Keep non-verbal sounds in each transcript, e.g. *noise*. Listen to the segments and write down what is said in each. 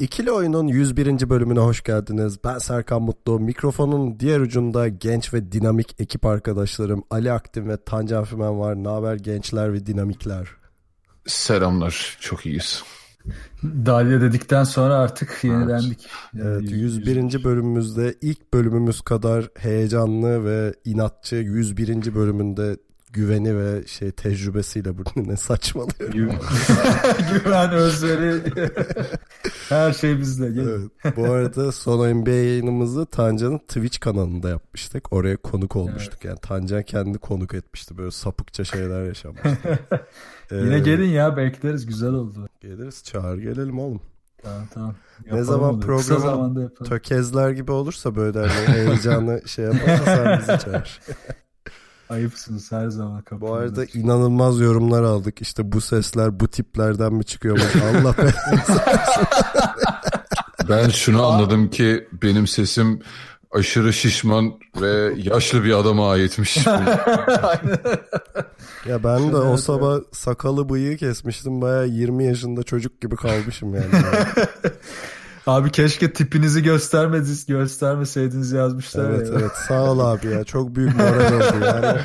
İkili Oyun'un 101. bölümüne hoş geldiniz. Ben Serkan Mutlu. Mikrofonun diğer ucunda genç ve dinamik ekip arkadaşlarım Ali Aktin ve Tancan Fümen var. Naber gençler ve dinamikler? Selamlar. Çok iyiyiz. Dalya dedikten sonra artık yenilendik. Evet, 101. bölümümüzde ilk bölümümüz kadar heyecanlı ve inatçı 101. bölümünde güveni ve şey tecrübesiyle bunu ne saçmalıyor. *laughs* Güven özveri her şey bizde. Evet. Bu arada son NBA yayınımızı Tancan'ın Twitch kanalında yapmıştık. Oraya konuk olmuştuk. Yani Tancan kendi konuk etmişti. Böyle sapıkça şeyler yaşanmıştı. *laughs* Yine Ee, gelin ya bekleriz güzel oldu. Geliriz çağır gelelim oğlum. Tamam tamam. Ne zaman programı tökezler gibi olursa böyle hani heyecanı şey yaparsa sen bizi çağır. *laughs* Ayıpsınız her zaman kapımda. Bu arada inanılmaz yorumlar aldık. İşte bu sesler bu tiplerden mi çıkıyormuş? Allah. *laughs* Ben şunu anladım ki benim sesim aşırı şişman ve yaşlı bir adama aitmiş. *laughs* Ya ben de o sabah sakalı bıyığı kesmiştim. Baya 20 yaşında çocuk gibi kalmışım yani. *laughs* Abi keşke tipinizi göstermediniz, göstermeseydiniz yazmışlar evet ya. evet sağ ol abi ya. Çok büyük moral oldu yani. *laughs*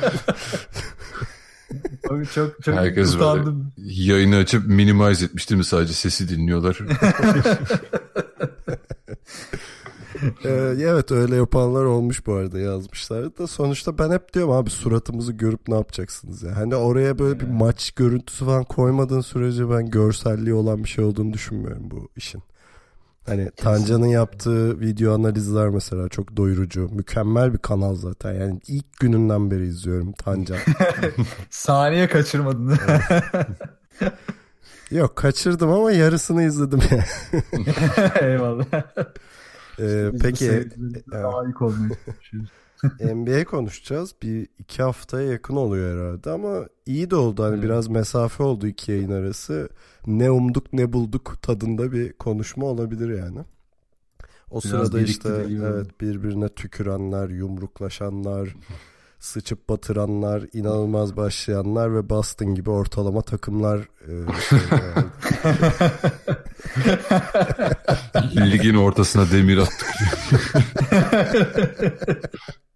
Abi çok çok Herkes böyle utandım. yayını açıp minimize etmiş değil mi? Sadece sesi dinliyorlar. *laughs* Ee, evet öyle yapanlar olmuş bu arada yazmışlar da sonuçta ben hep diyorum abi suratımızı görüp ne yapacaksınız ya. Hani oraya böyle bir maç görüntüsü falan koymadığın sürece ben görselliği olan bir şey olduğunu düşünmüyorum bu işin. Hani Tancan'ın yaptığı video analizler mesela çok doyurucu. Mükemmel bir kanal zaten. Yani ilk gününden beri izliyorum Tancan. *laughs* Saniye kaçırmadın. *laughs* Yok kaçırdım ama yarısını izledim. *laughs* Eyvallah. Ee, de peki layık olmayı çalışıyoruz. NBA konuşacağız. Bir iki haftaya yakın oluyor herhalde ama iyi de oldu. Hani biraz mesafe oldu iki yayın arası. Ne umduk ne bulduk tadında bir konuşma olabilir yani. O Biraz sırada işte evet birbirine tükürenler, yumruklaşanlar, sıçıp batıranlar, inanılmaz başlayanlar ve Boston gibi ortalama takımlar e, şey. Ligin ortasına demir attık. *laughs*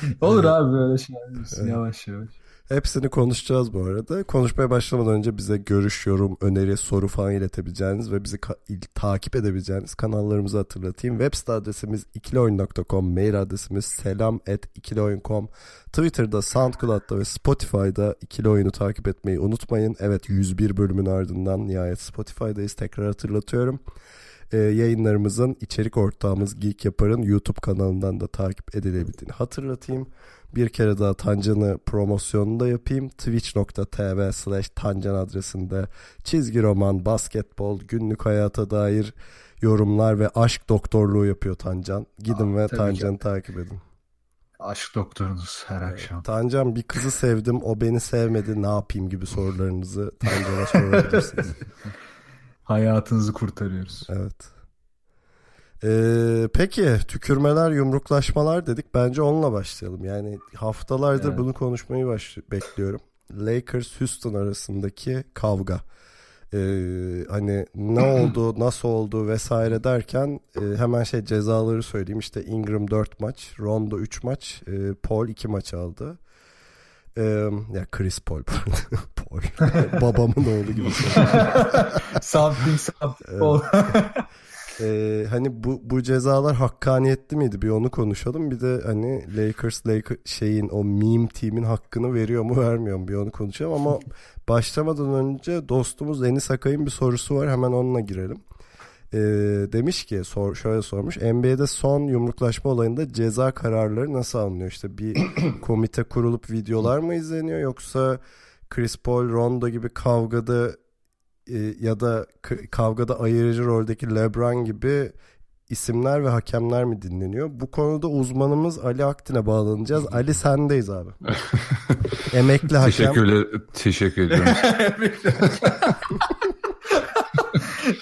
*laughs* Olur abi böyle şeyler. Yavaş yavaş. Hepsini konuşacağız bu arada. Konuşmaya başlamadan önce bize görüş, yorum, öneri, soru falan iletebileceğiniz ve bizi takip edebileceğiniz kanallarımızı hatırlatayım. Web site adresimiz ikilioyun.com, mail adresimiz selam@ikilioyun.com, Twitter'da, SoundCloud'da ve Spotify'da ikili oyunu takip etmeyi unutmayın. Evet 101 bölümün ardından nihayet Spotify'dayız. Tekrar hatırlatıyorum. Ee, yayınlarımızın içerik ortağımız Geek Yapar'ın YouTube kanalından da takip edilebildiğini hatırlatayım. Bir kere daha Tancan'ı promosyonunu da yapayım. Twitch.tv slash Tancan adresinde çizgi roman, basketbol, günlük hayata dair yorumlar ve aşk doktorluğu yapıyor Tancan. Gidin Aa, ve Tancan'ı takip edin. Aşk doktorunuz her akşam. Tancan bir kızı sevdim o beni sevmedi ne yapayım gibi sorularınızı Tancan'a *laughs* sorabilirsiniz. Hayatınızı kurtarıyoruz. Evet. Ee, peki tükürmeler yumruklaşmalar dedik. Bence onunla başlayalım. Yani haftalardır Evet. bunu konuşmayı baş- bekliyorum. Lakers Houston arasındaki kavga. Ee, hani ne *clears throat* oldu nasıl oldu vesaire derken e, hemen şey cezaları söyleyeyim. İşte Ingram 4 maç Rondo 3 maç e, Paul 2 maç aldı. Ee, ya Chris Paul Paul *laughs* *laughs* babamın oğlu gibi *laughs* something something. ol. Ee, hani bu bu cezalar hakkaniyetli miydi? Bir onu konuşalım. Bir de hani Lakers Lakers şeyin o meme team'in hakkını veriyor mu vermiyor mu? Bir onu konuşalım ama başlamadan önce dostumuz Enis Akay'ın bir sorusu var. Hemen onunla girelim. Ee, demiş ki sor, şöyle sormuş. NBA'de son yumruklaşma olayında ceza kararları nasıl alınıyor? İşte bir *clears throat* komite kurulup videolar mı izleniyor yoksa Chris Paul Rondo gibi kavgada e, ya da kavgada ayırıcı roldeki LeBron gibi isimler ve hakemler mi dinleniyor? Bu konuda uzmanımız Ali Aktin'e bağlanacağız. Ali sendeyiz abi. *laughs* Emekli hakem. Teşekkürler, teşekkür ediyorum. *laughs*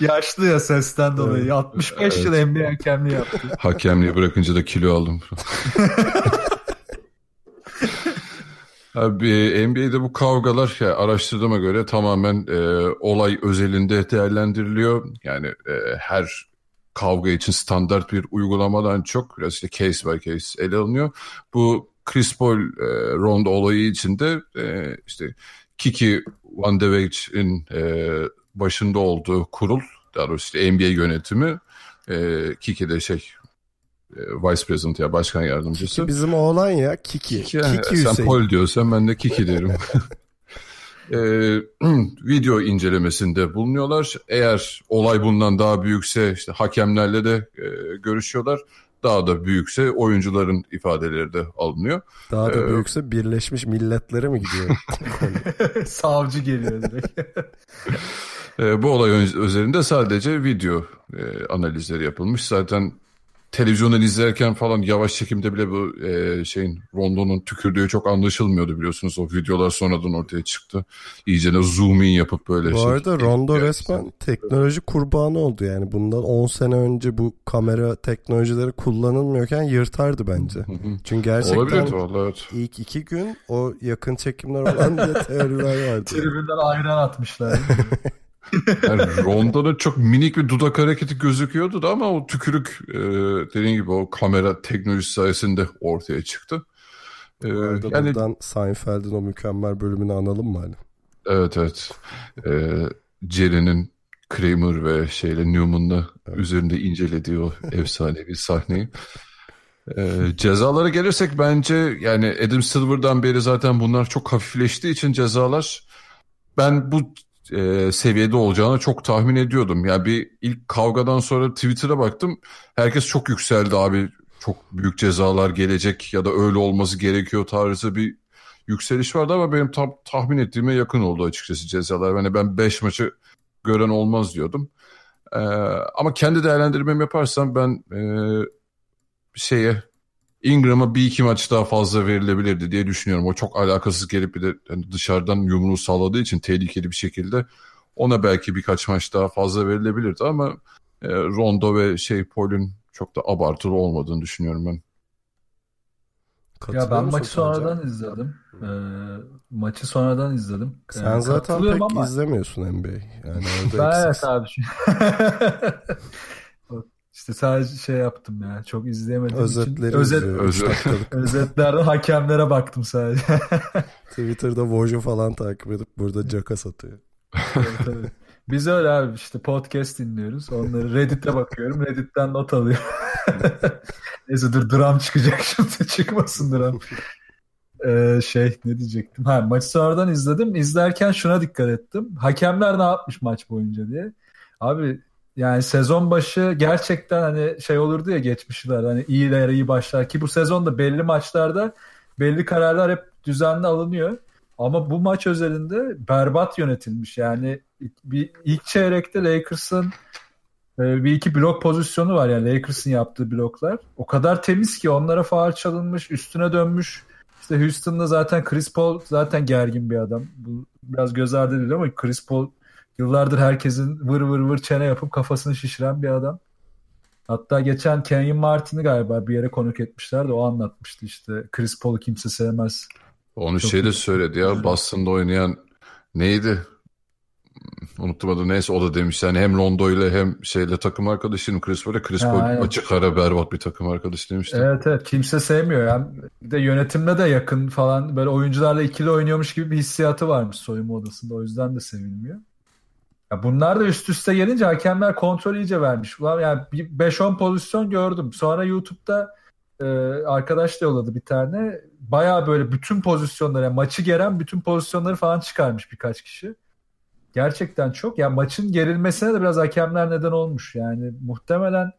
Yaşlı ya sesten dolayı. 65 yıl NBA hakemliği yaptı. Hakemliği bırakınca da kilo aldım. *laughs* Abi NBA'de bu kavgalar yani araştırdığıma göre tamamen e, olay özelinde değerlendiriliyor. Yani e, her kavga için standart bir uygulamadan çok biraz işte case by case ele alınıyor. Bu Chris Paul e, Rondo olayı içinde e, işte Kiki Van de Wijk'in e, başında olduğu kurul, daha doğrusu işte NBA yönetimi, e, Kiki de şey Vice President ya başkan yardımcısı. Kiki bizim oğlan ya Kiki. Kiki, Kiki sen Hüseyin. Paul diyorsan ben de Kiki derim. *laughs* e, *clears throat* video incelemesinde bulunuyorlar. Eğer olay bundan daha büyükse işte hakemlerle de e, görüşüyorlar. Daha da büyükse oyuncuların ifadeleri de alınıyor. Daha da Ee, büyükse Birleşmiş Milletler'e mi gidiyor? *laughs* *laughs* Savcı geliyor direkt. E, bu olay üzerinde sadece video e, analizleri yapılmış. Zaten televizyondan izlerken falan yavaş çekimde bile bu e, şeyin Rondo'nun tükürdüğü çok anlaşılmıyordu biliyorsunuz. O videolar sonradan ortaya çıktı. İyicene zoom in yapıp böyle Bu şey. arada Rondo Evet. resmen teknoloji kurbanı oldu yani. Bundan 10 sene önce bu kamera teknolojileri kullanılmıyorken yırtardı bence. Çünkü gerçekten Olabilir vallahi evet. ilk iki gün o yakın çekimler olan diye teoriler vardı. Tribünden ayran atmışlar. *laughs* Yani Rondo'nun çok minik bir dudak hareketi gözüküyordu da ama o tükürük e, dediğin gibi o kamera teknolojisi sayesinde ortaya çıktı. E, arada yani buradan Seinfeld'in o mükemmel bölümünü analım mı Ali? Evet evet. Ee, Jerry'nin Kramer ve şeyle Newman'la üzerinde incelediği o efsanevi sahneyi. Ee, cezalara gelirsek bence yani Adam Silver'dan beri zaten bunlar çok hafifleştiği için cezalar ben bu e, seviyede olacağını çok tahmin ediyordum. Yani bir ilk kavgadan sonra Twitter'a baktım. Herkes çok yükseldi abi. Çok büyük cezalar gelecek ya da öyle olması gerekiyor tarzı bir yükseliş vardı ama benim tam tahmin ettiğime yakın oldu açıkçası cezalar. Yani ben 5 maçı gören olmaz diyordum. Ee, ama kendi değerlendirmemi yaparsam ben e, şeye Ingram'a bir iki maç daha fazla verilebilirdi diye düşünüyorum. O çok alakasız gelip bir de hani dışarıdan yumruğu salladığı için tehlikeli bir şekilde ona belki birkaç maç daha fazla verilebilirdi ama e, Rondo ve şey Paul'ün çok da abartılı olmadığını düşünüyorum ben. Ya ben maçı sonradan izledim. Ee, maçı sonradan izledim. Sen Ee, zaten pek ama izlemiyorsun NBA. Yani *laughs* orada ben evet abi. *laughs* işte sadece şey yaptım ya. Çok izleyemediğim için. Özetleri Özet. Üç *laughs* Özet- dakikalık. özetlerden hakemlere baktım sadece. *laughs* Twitter'da Vojo falan takip edip burada caka satıyor. Evet, evet. Biz öyle abi işte podcast dinliyoruz. Onları Reddit'e bakıyorum. Reddit'ten not alıyorum. *laughs* Neyse dur dram çıkacak şimdi. Çıkmasın dram. Ee, şey ne diyecektim? Ha, maçı sonradan izledim. İzlerken şuna dikkat ettim. Hakemler ne yapmış maç boyunca diye. Abi yani sezon başı gerçekten hani şey olurdu ya geçmişler hani iyiler iyi başlar ki bu sezonda belli maçlarda belli kararlar hep düzenli alınıyor. Ama bu maç özelinde berbat yönetilmiş. Yani bir ilk çeyrekte Lakers'ın e, bir iki blok pozisyonu var yani Lakers'ın yaptığı bloklar. O kadar temiz ki onlara faal çalınmış, üstüne dönmüş. İşte Houston'da zaten Chris Paul zaten gergin bir adam. Bu biraz göz ardı ediliyor ama Chris Paul yıllardır herkesin vır vır vır çene yapıp kafasını şişiren bir adam. Hatta geçen Kenyon Martin'i galiba bir yere konuk etmişlerdi. O anlatmıştı işte Chris Paul'u kimse sevmez. Onu Çok şey de söyledi ya Boston'da oynayan neydi? Unuttum adı neyse o da demiş yani hem Rondo ile hem şeyle takım arkadaşıyım Chris Paul'e Chris Paul aynen. açık ara berbat bir takım arkadaşı demişti. Evet evet kimse sevmiyor yani. Bir de yönetimle de yakın falan böyle oyuncularla ikili oynuyormuş gibi bir hissiyatı varmış soyunma odasında. O yüzden de sevilmiyor. Ya bunlar da üst üste gelince hakemler kontrol iyice vermiş. Ulan yani bir 5-10 pozisyon gördüm. Sonra YouTube'da e, arkadaş da yolladı bir tane. Bayağı böyle bütün pozisyonları, yani maçı geren bütün pozisyonları falan çıkarmış birkaç kişi. Gerçekten çok. Ya maçın gerilmesine de biraz hakemler neden olmuş. Yani muhtemelen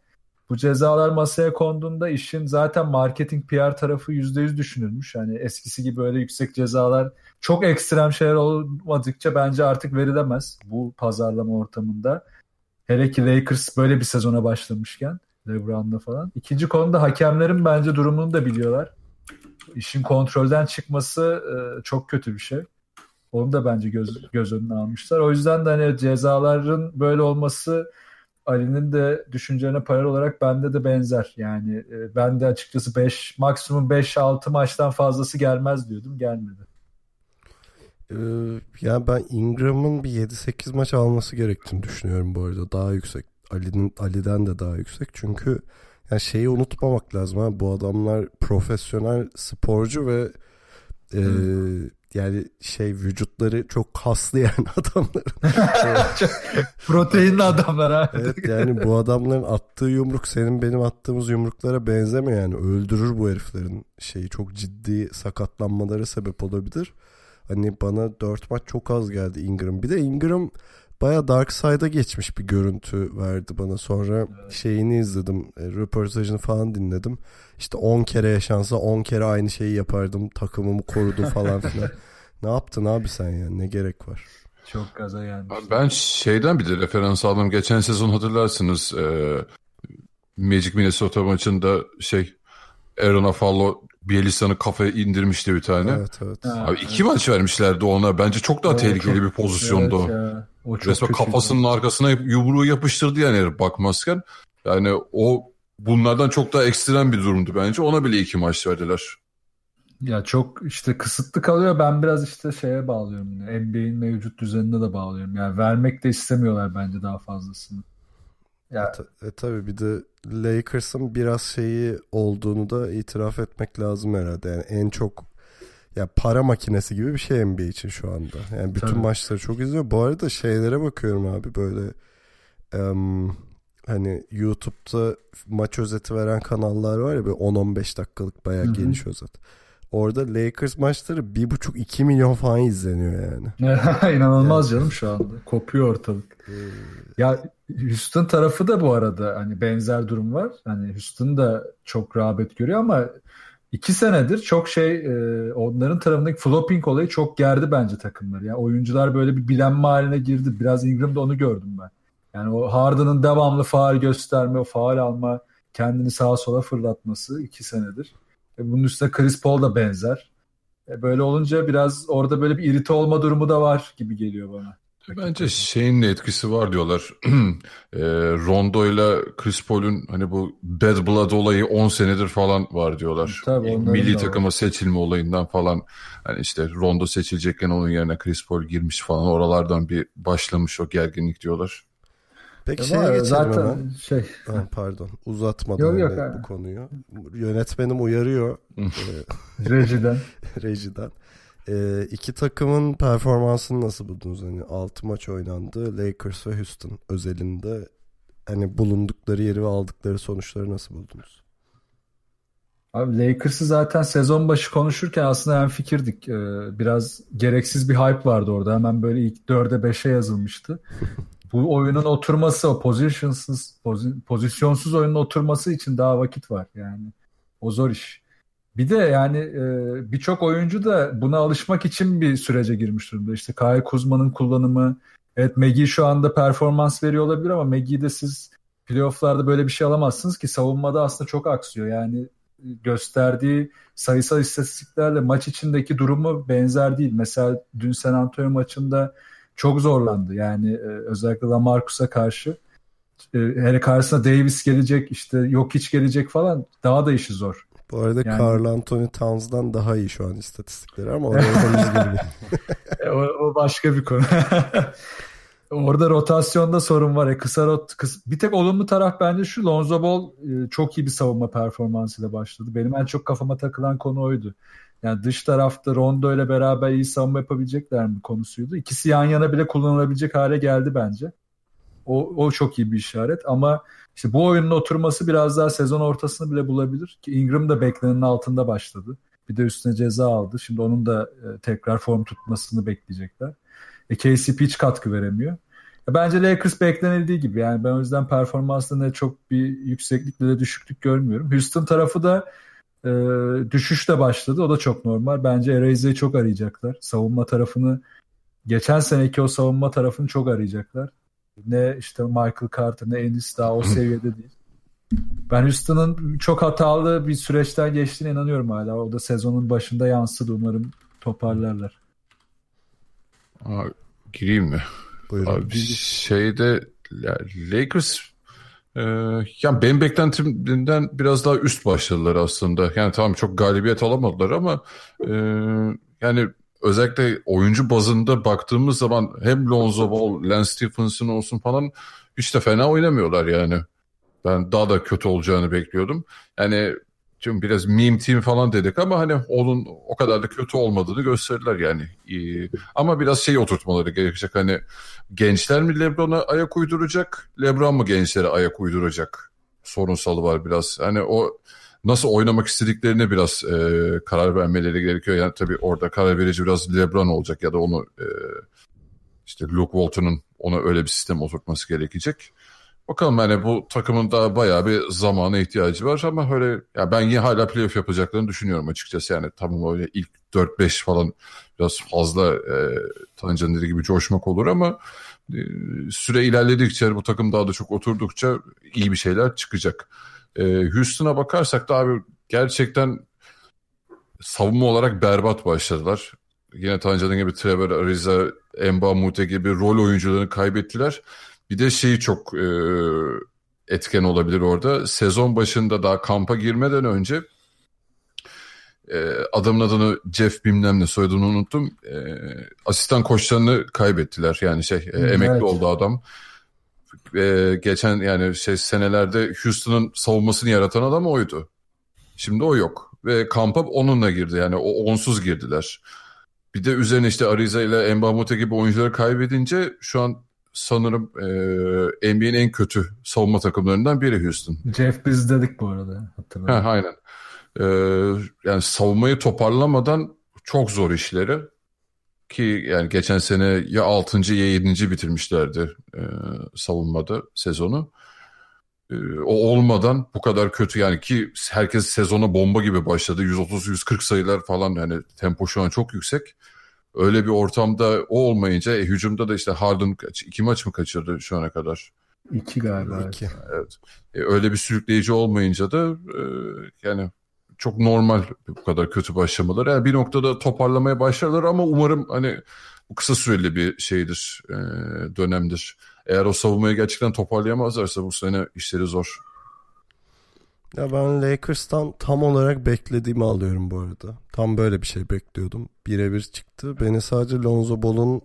Bu cezalar masaya konduğunda işin zaten marketing PR tarafı %100 düşünülmüş. Yani eskisi gibi böyle yüksek cezalar çok ekstrem şeyler olmadıkça bence artık verilemez bu pazarlama ortamında. Hele ki Lakers böyle bir sezona başlamışken LeBron'la falan. İkinci konuda hakemlerin bence durumunu da biliyorlar. İşin kontrolden çıkması e, çok kötü bir şey. Onu da bence göz, göz önüne almışlar. O yüzden de hani cezaların böyle olması Ali'nin de düşüncelerine paralel olarak bende de benzer. Yani e, ben de açıkçası 5 maksimum 5-6 maçtan fazlası gelmez diyordum. Gelmedi. Ee, yani ben Ingram'ın bir 7-8 maç alması gerektiğini düşünüyorum bu arada. Daha yüksek. Ali'nin Ali'den de daha yüksek. Çünkü yani şeyi unutmamak lazım ha. Bu adamlar profesyonel sporcu ve e, yani şey vücutları çok kaslı yani *laughs* adamlar. *laughs* Proteinli adamlar ha. evet yani bu adamların attığı yumruk senin benim attığımız yumruklara benzemiyor yani. Öldürür bu heriflerin şeyi çok ciddi sakatlanmaları sebep olabilir. Hani bana 4 maç çok az geldi Ingram. Bir de Ingram baya Dark Side'a geçmiş bir görüntü verdi bana. Sonra evet. şeyini izledim. E, röportajını falan dinledim. İşte 10 kere yaşansa 10 kere aynı şeyi yapardım. Takımımı korudu falan filan. *laughs* ne yaptın abi sen ya? Ne gerek var? Çok gaza gelmiş. Ben şeyden bir de referans aldım. Geçen sezon hatırlarsınız e, Magic Minnesota maçında şey Aaron Afallo Bielisa'nı kafaya indirmişti bir tane. Evet evet. Abi evet. iki maç vermişlerdi ona. Bence çok daha o tehlikeli çok, bir pozisyondu evet o. o Resmen kafasının arkasına yumruğu yapıştırdı yani bakmazken. Yani o bunlardan çok daha ekstrem bir durumdu bence. Ona bile iki maç verdiler. Ya çok işte kısıtlı kalıyor. Ben biraz işte şeye bağlıyorum. NBA'in mevcut düzenine de bağlıyorum. Yani vermek de istemiyorlar bence daha fazlasını. Ya. E, e tabi bir de Lakers'ın biraz şeyi olduğunu da itiraf etmek lazım herhalde. Yani en çok ya para makinesi gibi bir şey NBA için şu anda. Yani bütün tabii. maçları çok izliyor. Bu arada şeylere bakıyorum abi böyle um, hani YouTube'da maç özeti veren kanallar var ya böyle 10-15 dakikalık bayağı Hı-hı. geniş özet. Orada Lakers maçları 1,5-2 milyon falan izleniyor yani. *laughs* İnanılmaz yani. canım şu anda. Kopuyor ortalık. Ee, ya Houston tarafı da bu arada hani benzer durum var. Hani Houston da çok rağbet görüyor ama iki senedir çok şey e, onların tarafındaki flopping olayı çok gerdi bence takımları. Yani oyuncular böyle bir bilenme haline girdi. Biraz Ingram'da onu gördüm ben. Yani o Harden'ın devamlı faal gösterme, faal alma, kendini sağa sola fırlatması iki senedir. E bunun üstüne Chris Paul da benzer. E böyle olunca biraz orada böyle bir irite olma durumu da var gibi geliyor bana. Bence şeyin de etkisi var diyorlar. *clears throat* e, Rondo ile Chris Paul'un hani bu bad blood olayı 10 senedir falan var diyorlar. Tabii, Milli takıma seçilme olayından falan. Hani işte Rondo seçilecekken onun yerine Chris Paul girmiş falan. Oralardan bir başlamış o gerginlik diyorlar. Peki şeye geçelim zaten hemen. Şey. Ha, pardon uzatmadan yok, yok, bu konuyu. Yönetmenim uyarıyor. *laughs* Rejiden. *laughs* Rejiden. E, iki takımın performansını nasıl buldunuz? Hani 6 maç oynandı. Lakers ve Houston özelinde hani bulundukları yeri ve aldıkları sonuçları nasıl buldunuz? Abi Lakers'ı zaten sezon başı konuşurken aslında en fikirdik. Ee, biraz gereksiz bir hype vardı orada. Hemen böyle ilk 4'e 5'e yazılmıştı. *laughs* Bu oyunun oturması, o pozisyonsuz, pozisyonsuz oyunun oturması için daha vakit var yani. O zor iş. Bir de yani e, birçok oyuncu da buna alışmak için bir sürece girmiş durumda. İşte Kyle Kuzma'nın kullanımı. Evet Megi şu anda performans veriyor olabilir ama Megi'de siz playofflarda böyle bir şey alamazsınız ki savunmada aslında çok aksıyor. Yani gösterdiği sayısal istatistiklerle maç içindeki durumu benzer değil. Mesela dün San Antonio maçında çok zorlandı. Yani e, özellikle Lamarcus'a karşı. E, hele karşısına Davis gelecek, işte yok hiç gelecek falan daha da işi zor. Bu arada yani... Carl Anthony Towns'dan daha iyi şu an istatistikleri ama henüz *laughs* e, o, o başka bir konu. *laughs* Orada rotasyonda sorun var. ya kısa rot kısa, bir tek olumlu taraf bence şu Lonzo Ball e, çok iyi bir savunma performansıyla başladı. Benim en çok kafama takılan konu oydu. Yani dış tarafta Rondo ile beraber iyi savunma yapabilecekler mi konusuydu. İkisi yan yana bile kullanılabilecek hale geldi bence. O, o çok iyi bir işaret ama işte bu oyunun oturması biraz daha sezon ortasını bile bulabilir ki Ingram da beklenenin altında başladı. Bir de üstüne ceza aldı. Şimdi onun da e, tekrar form tutmasını bekleyecekler. E, KCP hiç katkı veremiyor. Bence Lakers beklenildiği gibi yani ben o yüzden performansında çok bir yükseklikle de düşüklük görmüyorum. Houston tarafı da e, düşüşle başladı. O da çok normal. Bence Erase'yi çok arayacaklar. Savunma tarafını geçen seneki o savunma tarafını çok arayacaklar. Ne işte Michael Carter ne Ennis daha o *laughs* seviyede değil. Ben Houston'ın çok hatalı bir süreçten geçtiğine inanıyorum hala. O da sezonun başında yansıdı. Umarım toparlarlar. Aa, gireyim mi? Buyurun. Abi şeyde Lakers e, yani benim beklentimden biraz daha üst başladılar aslında. Yani tamam çok galibiyet alamadılar ama e, yani özellikle oyuncu bazında baktığımız zaman hem Lonzo Ball, Lance Stephenson olsun falan hiç de fena oynamıyorlar yani. Ben daha da kötü olacağını bekliyordum. Yani Şimdi biraz meme team falan dedik ama hani onun o kadar da kötü olmadığını gösterdiler yani. Ee, ama biraz şey oturtmaları gerekecek hani gençler mi Lebron'a ayak uyduracak, Lebron mu gençlere ayak uyduracak sorunsalı var biraz. Hani o nasıl oynamak istediklerine biraz e, karar vermeleri gerekiyor. Yani tabii orada karar verici biraz Lebron olacak ya da onu e, işte Luke Walton'un ona öyle bir sistem oturtması gerekecek. Bakalım yani bu takımın daha bayağı bir zamana ihtiyacı var ama öyle ya ben yine hala playoff yapacaklarını düşünüyorum açıkçası. Yani tamam öyle ilk 4-5 falan biraz fazla e, dediği gibi coşmak olur ama e, süre ilerledikçe bu takım daha da çok oturdukça iyi bir şeyler çıkacak. E, Houston'a bakarsak da abi gerçekten savunma olarak berbat başladılar. Yine Tancan'ın gibi Trevor Ariza, Emba Mute gibi rol oyuncularını kaybettiler. Bir de şeyi çok e, etken olabilir orada. Sezon başında daha kampa girmeden önce e, adamın adını Jeff bilmem ne soyadını unuttum. E, asistan koçlarını kaybettiler. Yani şey e, emekli evet. oldu adam. E, geçen yani şey senelerde Houston'ın savunmasını yaratan adam oydu. Şimdi o yok. Ve kampa onunla girdi. Yani o onsuz girdiler. Bir de üzerine işte Ariza ile Mbamute gibi oyuncuları kaybedince şu an sanırım e, NBA'nin en kötü savunma takımlarından biri Houston. Jeff biz dedik bu arada. Hatırladım. Ha, aynen. E, yani savunmayı toparlamadan çok zor işleri. Ki yani geçen sene ya 6. ya 7. bitirmişlerdi e, savunmada sezonu. E, o olmadan bu kadar kötü yani ki herkes sezona bomba gibi başladı. 130-140 sayılar falan yani tempo şu an çok yüksek. Öyle bir ortamda o olmayınca e, hücumda da işte Harden iki maç mı kaçırdı şu ana kadar? İki galiba. İki. Evet. E, öyle bir sürükleyici olmayınca da e, yani çok normal bu kadar kötü başlamaları. Yani bir noktada toparlamaya başlarlar ama umarım hani bu kısa süreli bir şeydir, e, dönemdir. Eğer o savunmayı gerçekten toparlayamazlarsa bu sene işleri zor. Ya ben Lakers'tan tam olarak beklediğimi alıyorum bu arada. Tam böyle bir şey bekliyordum. Birebir çıktı. Beni sadece Lonzo Ball'un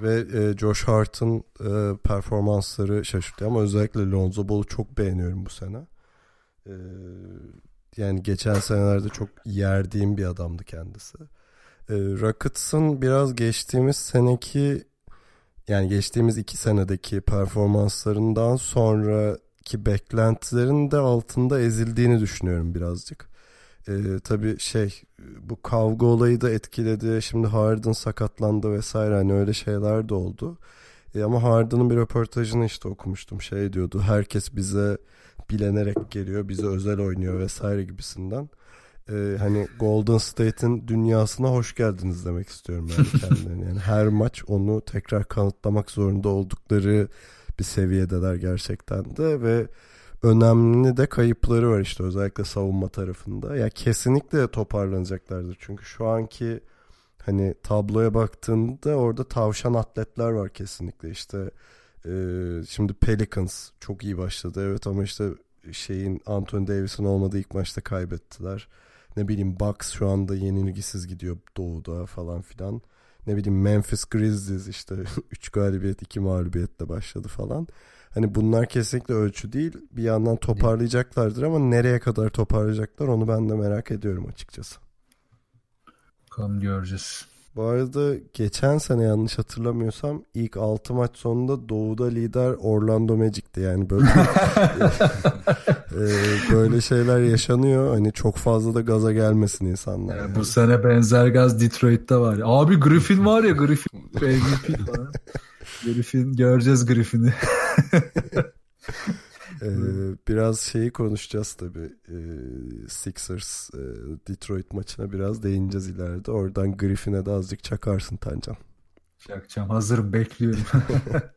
ve e, Josh Hart'ın e, performansları şaşırttı ama özellikle Lonzo Ball'u çok beğeniyorum bu sene. E, yani geçen senelerde çok yerdiğim bir adamdı kendisi. E, Rockets'ın biraz geçtiğimiz seneki yani geçtiğimiz iki senedeki performanslarından sonra ki beklentilerin de altında ezildiğini düşünüyorum birazcık. Ee, tabii şey bu kavga olayı da etkiledi. Şimdi Harden sakatlandı vesaire hani öyle şeyler de oldu. E, ama Harden'ın bir röportajını işte okumuştum. Şey diyordu herkes bize bilenerek geliyor, bize özel oynuyor vesaire gibisinden. Ee, hani Golden State'in dünyasına hoş geldiniz demek istiyorum yani *laughs* kendilerine. Yani her maç onu tekrar kanıtlamak zorunda oldukları bir seviyedeler gerçekten de ve önemli de kayıpları var işte özellikle savunma tarafında. Ya kesinlikle toparlanacaklardır. Çünkü şu anki hani tabloya baktığında orada tavşan atletler var kesinlikle. işte e, şimdi Pelicans çok iyi başladı evet ama işte şeyin Anthony Davis'in olmadığı ilk maçta kaybettiler. Ne bileyim Bucks şu anda yenilgisiz gidiyor doğuda falan filan ne bileyim Memphis Grizzlies işte *laughs* 3 galibiyet 2 mağlubiyetle başladı falan. Hani bunlar kesinlikle ölçü değil. Bir yandan toparlayacaklardır ama nereye kadar toparlayacaklar onu ben de merak ediyorum açıkçası. Bakalım göreceğiz. Bu arada geçen sene yanlış hatırlamıyorsam ilk 6 maç sonunda Doğu'da lider Orlando Magic'ti. Yani böyle *laughs* e, böyle şeyler yaşanıyor. Hani çok fazla da gaza gelmesin insanlar. Yani. Bu sene benzer gaz Detroit'te var. Abi Griffin var ya Griffin *laughs* falan. Griffin göreceğiz Griffin'i. *laughs* Ee, biraz şeyi konuşacağız tabii. Ee, Sixers e, Detroit maçına biraz değineceğiz ileride. Oradan Griffin'e de azıcık çakarsın Tancan. Çakacağım. Hazırım bekliyorum. *laughs*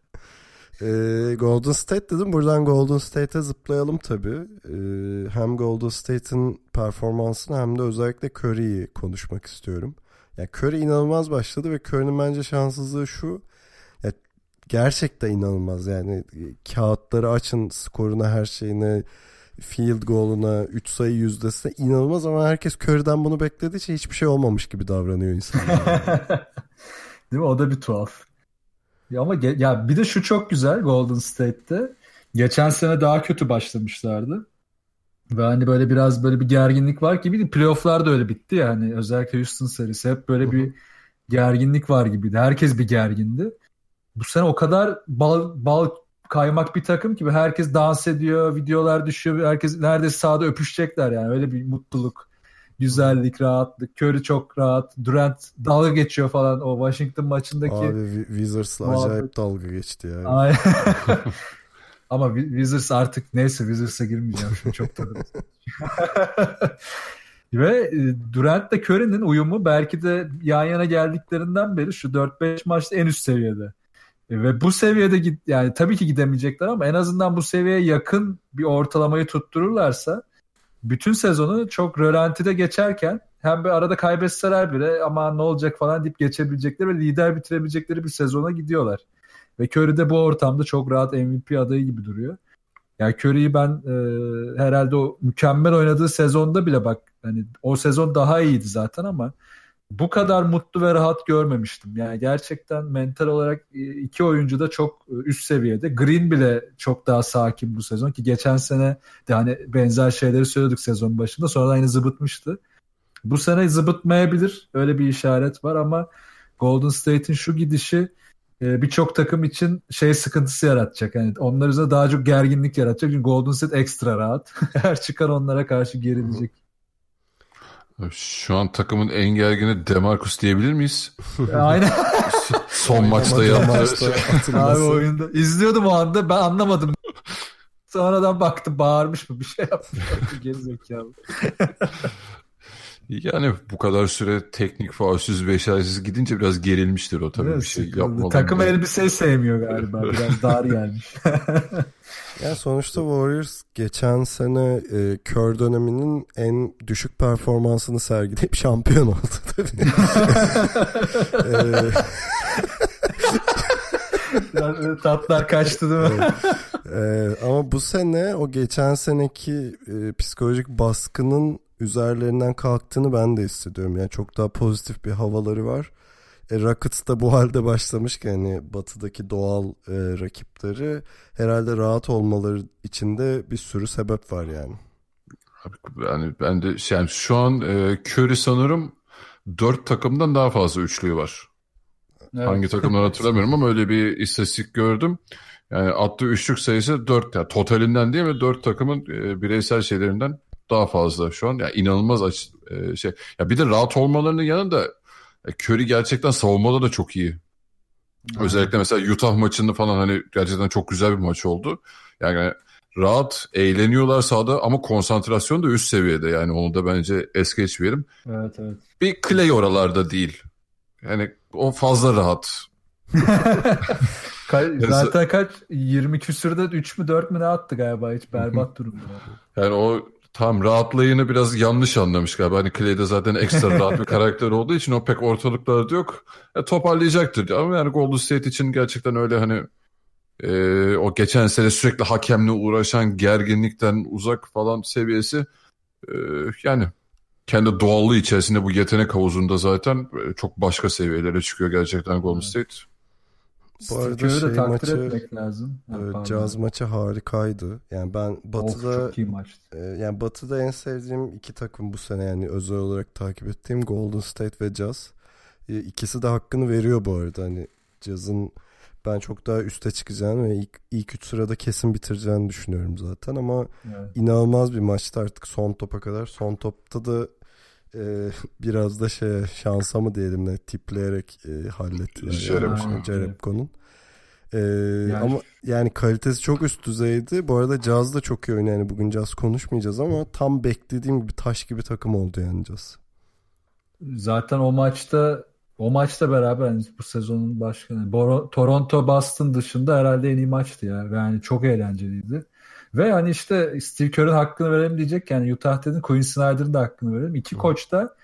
Ee, Golden State dedim. Buradan Golden State'e zıplayalım tabii. Ee, hem Golden State'in performansını hem de özellikle Curry'i konuşmak istiyorum. Yani Curry inanılmaz başladı ve Curry'nin bence şanssızlığı şu. Gerçekten inanılmaz yani kağıtları açın skoruna her şeyine field goal'una 3 sayı yüzdesine inanılmaz ama herkes Curry'den bunu beklediği için hiçbir şey olmamış gibi davranıyor insanlar. *laughs* Değil mi? O da bir tuhaf. Ya ama ge- ya bir de şu çok güzel Golden State'te. Geçen sene daha kötü başlamışlardı. Ve hani böyle biraz böyle bir gerginlik var gibi playoff'lar da öyle bitti ya hani özellikle Houston serisi hep böyle bir gerginlik var gibiydi. Herkes bir gergindi. Bu sene o kadar bal, bal kaymak bir takım ki herkes dans ediyor, videolar düşüyor. Herkes neredeyse sahada öpüşecekler yani. Öyle bir mutluluk, güzellik, rahatlık. Curry çok rahat. Durant dalga geçiyor falan o Washington maçındaki. Abi Wi- Wizards'la Muhabbet. acayip dalga geçti ya. Ay. *laughs* Ama Wi- Wizards artık neyse Wizards'a girmeyeceğim şimdi çok tadım. *laughs* Ve e, Durant ile Curry'nin uyumu belki de yan yana geldiklerinden beri şu 4-5 maçta en üst seviyede. E, Ve bu seviyede git yani tabii ki gidemeyecekler ama en azından bu seviyeye yakın bir ortalamayı tuttururlarsa bütün sezonu çok rölantide geçerken hem bir arada kaybetseler bile ama ne olacak falan deyip geçebilecekleri ve lider bitirebilecekleri bir sezona gidiyorlar. Ve Curry de bu ortamda çok rahat MVP adayı gibi duruyor. Yani Curry'i ben e, herhalde o mükemmel oynadığı sezonda bile bak hani o sezon daha iyiydi zaten ama bu kadar mutlu ve rahat görmemiştim. Yani gerçekten mental olarak e, iki oyuncu da çok e, üst seviyede. Green bile çok daha sakin bu sezon ki geçen sene de hani benzer şeyleri söylüyorduk sezon başında. Sonradan yine zıbıtmıştı. Bu sene zıbıtmayabilir. Öyle bir işaret var ama Golden State'in şu gidişi e, birçok takım için şey sıkıntısı yaratacak. Yani onlar üzerine daha çok gerginlik yaratacak. Çünkü Golden State ekstra rahat. *laughs* Her çıkan onlara karşı gerilecek. Şu an takımın en gergini Demarcus diyebilir miyiz? *laughs* Aynen. Son maçta maçta şey. Abi oyunda. İzliyordum o anda ben anlamadım. *laughs* Sonradan baktım bağırmış mı bir şey yapmış. *laughs* Gerizekalı. Yani bu kadar süre teknik faulsüz beşersiz gidince biraz gerilmiştir o tabii Evet, bir şey yapmadan. Takım elbiseyi sevmiyor galiba. Biraz dar gelmiş. Yani sonuçta Warriors geçen sene e, kör döneminin en düşük performansını sergileyip *laughs* şampiyon oldu tabii. E, *laughs* böyle tatlar kaçtı değil mi? e, ama bu sene o geçen seneki e, psikolojik baskının üzerlerinden kalktığını ben de hissediyorum. Yani çok daha pozitif bir havaları var. E, Rockets da bu halde başlamış ki hani batıdaki doğal e, rakipleri herhalde rahat olmaları için de bir sürü sebep var yani. Yani ben de şey, yani şu an e, Curry sanırım dört takımdan daha fazla üçlüğü var. Evet. Hangi takımdan hatırlamıyorum ama öyle bir istatistik gördüm. Yani attığı üçlük sayısı 4 yani totalinden değil mi 4 takımın e, bireysel şeylerinden daha fazla şu an. Yani inanılmaz aç, e, şey. Ya bir de rahat olmalarının yanında Curry gerçekten savunmada da çok iyi. Özellikle mesela Utah maçında falan hani gerçekten çok güzel bir maç oldu. Yani rahat eğleniyorlar sahada ama konsantrasyon da üst seviyede yani onu da bence es geçmeyelim. Evet evet. Bir Clay oralarda değil. Yani o fazla rahat. *laughs* Zaten kaç 20 küsürde 3 mü 4 mü ne attı galiba hiç berbat durumda. Yani o tam rahatlayını biraz yanlış anlamış galiba. Hani Clay de zaten ekstra *laughs* rahat bir karakter olduğu için o pek ortalıklarda yok. E, toparlayacaktır ama yani Golden State için gerçekten öyle hani e, o geçen sene sürekli hakemle uğraşan gerginlikten uzak falan seviyesi e, yani kendi doğallığı içerisinde bu yetenek havuzunda zaten e, çok başka seviyelere çıkıyor gerçekten Golden State. Bu arada de şey takdir maçı etmek lazım. Ha, e. Caz maçı harikaydı. Yani ben Of, Batı'da çok iyi maçtı. e, yani Batı'da en sevdiğim iki takım bu sene yani özel olarak takip ettiğim Golden State ve Jazz. E, İkisi de hakkını veriyor bu arada. Hani Jazz'ın ben çok daha üste çıkacağını ve ilk, ilk üç sırada kesin bitireceğini düşünüyorum zaten ama Evet. inanılmaz bir maçtı artık son topa kadar. Son topta da e, *laughs* biraz da şey şansa mı diyelim ne tipleyerek e, hallettiler. Jerebko. Yani, Jerebko'nun. Ee, yani... Ama yani kalitesi çok üst düzeydi. Bu arada Caz da çok iyi oynuyor. Yani bugün Caz konuşmayacağız ama tam beklediğim gibi taş gibi takım oldu yani Caz. Zaten o maçta o maçta beraber yani bu sezonun başkanı Toronto Boston dışında herhalde en iyi maçtı ya. Yani çok eğlenceliydi. Ve hani işte Steve Kerr'ın hakkını verelim diyecek yani Utah dedin Quinn Snyder'ın da hakkını verelim. İki koç da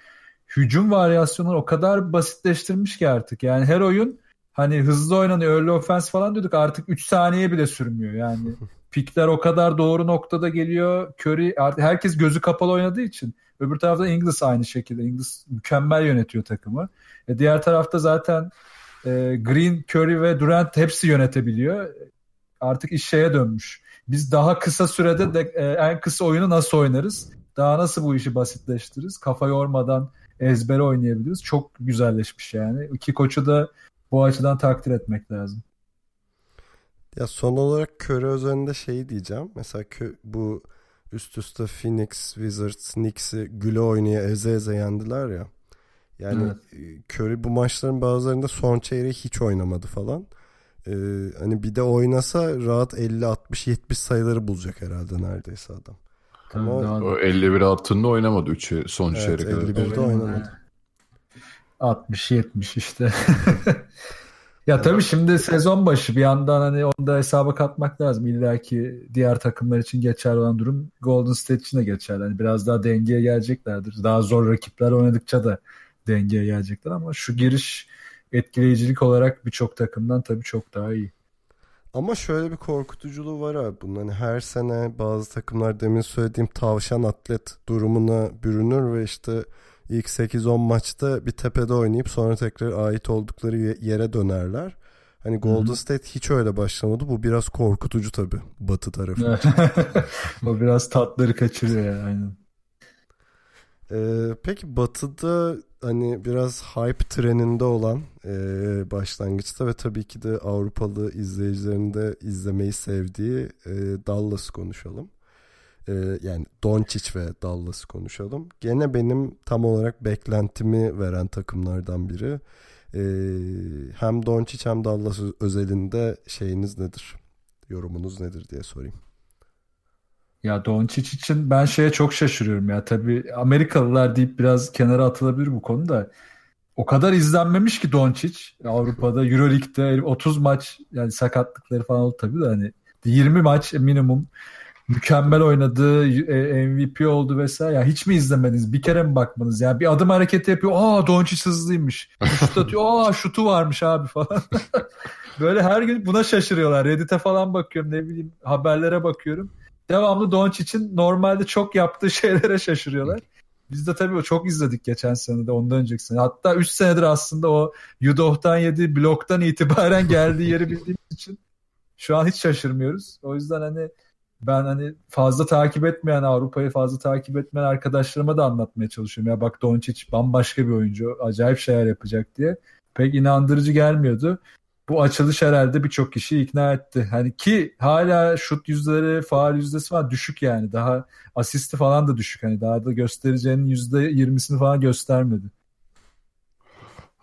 hücum varyasyonları o kadar basitleştirmiş ki artık. Yani her oyun hani hızlı oynanıyor early offense falan diyorduk artık 3 saniye bile sürmüyor yani. *laughs* Pikler o kadar doğru noktada geliyor. Curry artık herkes gözü kapalı oynadığı için. Öbür tarafta Ingles aynı şekilde. Ingles mükemmel yönetiyor takımı. E diğer tarafta zaten e, Green, Curry ve Durant hepsi yönetebiliyor. Artık iş şeye dönmüş. Biz daha kısa sürede de, e, en kısa oyunu nasıl oynarız? Daha nasıl bu işi basitleştiririz? Kafa yormadan ezbere oynayabiliriz. Çok güzelleşmiş yani. İki koçu da bu açıdan takdir etmek lazım. Ya son olarak Curry üzerinde şey diyeceğim. Mesela bu üst üste Phoenix, Wizards, Knicks'i güle oynaya eze eze yendiler ya. Yani evet. E, Curry bu maçların bazılarında son çeyreği hiç oynamadı falan. Ee, hani bir de oynasa rahat 50 60 70 sayıları bulacak herhalde neredeyse adam. Ama o 51 altında oynamadı 3'ü son evet, çeyreğe kadar. 51'de oynamadı. 60 70 işte. *laughs* ya tabii şimdi sezon başı bir yandan hani onu da hesaba katmak lazım. İlla ki diğer takımlar için geçerli olan durum Golden State için de geçerli. Hani biraz daha dengeye geleceklerdir. Daha zor rakipler oynadıkça da dengeye gelecekler ama şu giriş etkileyicilik olarak birçok takımdan tabii çok daha iyi. Ama şöyle bir korkutuculuğu var abi bunun. Hani her sene bazı takımlar demin söylediğim tavşan atlet durumuna bürünür ve işte ilk 8-10 maçta bir tepede oynayıp sonra tekrar ait oldukları yere dönerler. Hani Golden Hı-hı. State hiç öyle başlamadı. Bu biraz korkutucu tabii Batı tarafı. *laughs* o biraz tatları kaçırıyor yani. Aynen. Ee, peki Batı'da hani biraz hype treninde olan e, başlangıçta ve tabii ki de Avrupalı izleyicilerin de izlemeyi sevdiği e, Dallas'ı konuşalım. E, yani Doncic ve Dallas'ı konuşalım. Gene benim tam olarak beklentimi veren takımlardan biri. E, hem Doncic hem Dallas özelinde şeyiniz nedir? Yorumunuz nedir diye sorayım. Ya Doncic için ben şeye çok şaşırıyorum ya. Tabii Amerikalılar deyip biraz kenara atılabilir bu konuda. O kadar izlenmemiş ki Doncic Avrupa'da Euroleague'de 30 maç yani sakatlıkları falan oldu tabii de hani 20 maç minimum mükemmel oynadı, e, MVP oldu vesaire. Ya hiç mi izlemediniz? Bir kere mi bakmadınız? Yani bir adım hareketi yapıyor. Aa Doncic hızlıymış. Şut atıyor. Aa şutu varmış abi falan. *laughs* Böyle her gün buna şaşırıyorlar. Reddit'e falan bakıyorum ne bileyim haberlere bakıyorum devamlı Doncic'in normalde çok yaptığı *laughs* şeylere şaşırıyorlar. Biz de tabii çok izledik geçen sene de ondan önceki sene. Hatta 3 senedir aslında o Yudoh'tan yediği bloktan itibaren geldiği yeri bildiğimiz *laughs* için şu an hiç şaşırmıyoruz. O yüzden hani ben hani fazla takip etmeyen Avrupa'yı fazla takip etmeyen arkadaşlarıma da anlatmaya çalışıyorum. Ya bak Doncic bambaşka bir oyuncu. Acayip şeyler yapacak diye. Pek inandırıcı gelmiyordu bu açılış herhalde birçok kişi ikna etti. Hani ki hala şut yüzdeleri, faal yüzdesi falan düşük yani. Daha asisti falan da düşük. Hani daha da göstereceğinin yüzde yirmisini falan göstermedi.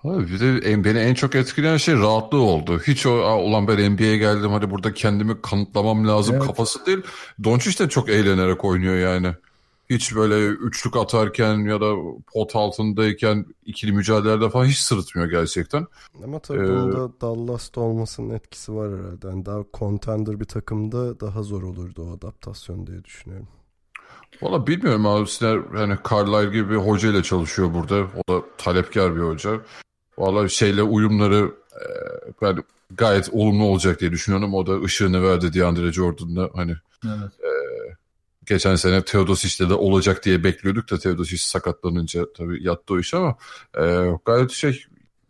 Abi bir de beni en çok etkileyen şey rahatlığı oldu. Hiç o ulan ben NBA'ye geldim hadi burada kendimi kanıtlamam lazım evet. kafası değil. Doncic de çok eğlenerek oynuyor yani hiç böyle üçlük atarken ya da pot altındayken ikili mücadelelerde falan hiç sırıtmıyor gerçekten. Ama tabii ee, bunda Dallas'ta olmasının etkisi var herhalde. Yani daha contender bir takımda daha zor olurdu o adaptasyon diye düşünüyorum. Valla bilmiyorum abi. Siner, yani Carlisle gibi bir hoca ile çalışıyor burada. O da talepkar bir hoca. Valla şeyle uyumları e, ben gayet olumlu olacak diye düşünüyorum. O da ışığını verdi DeAndre Jordan'la. Hani evet. e, geçen sene Teodosic'te de olacak diye bekliyorduk da Teodosic sakatlanınca tabii yattı o iş ama e, gayet şey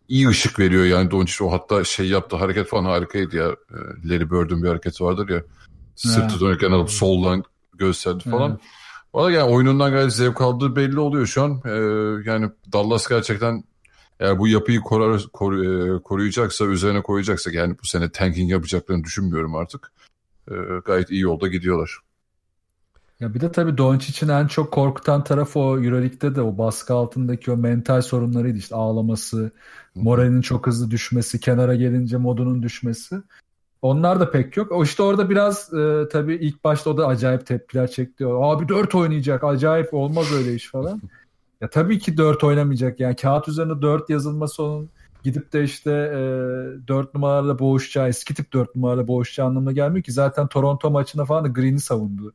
iyi ışık veriyor yani Doncic o hatta şey yaptı hareket falan harikaydı ya. E, Larry Bird'ün bir hareketi vardır ya. Sırtı dönerken alıp soldan gösterdi falan. Evet. Valla yani oyunundan gayet zevk aldığı belli oluyor şu an. Ee, yani Dallas gerçekten eğer bu yapıyı korar, kor, e, koruyacaksa, üzerine koyacaksa yani bu sene tanking yapacaklarını düşünmüyorum artık. Ee, gayet iyi yolda gidiyorlar. Ya bir de tabii Doncic'in en çok korkutan tarafı o Euroleague'de de o baskı altındaki o mental sorunlarıydı. işte ağlaması, moralinin çok hızlı düşmesi, kenara gelince modunun düşmesi. Onlar da pek yok. O işte orada biraz e, tabii ilk başta o da acayip tepkiler çekti. Abi 4 oynayacak. Acayip olmaz öyle iş falan. Ya tabii ki 4 oynamayacak. Yani kağıt üzerinde 4 yazılması onun gidip de işte e, 4 numaralarla boğuşacağı, eski tip 4 numaralarla boğuşacağı anlamına gelmiyor ki. Zaten Toronto maçında falan da Green'i savundu.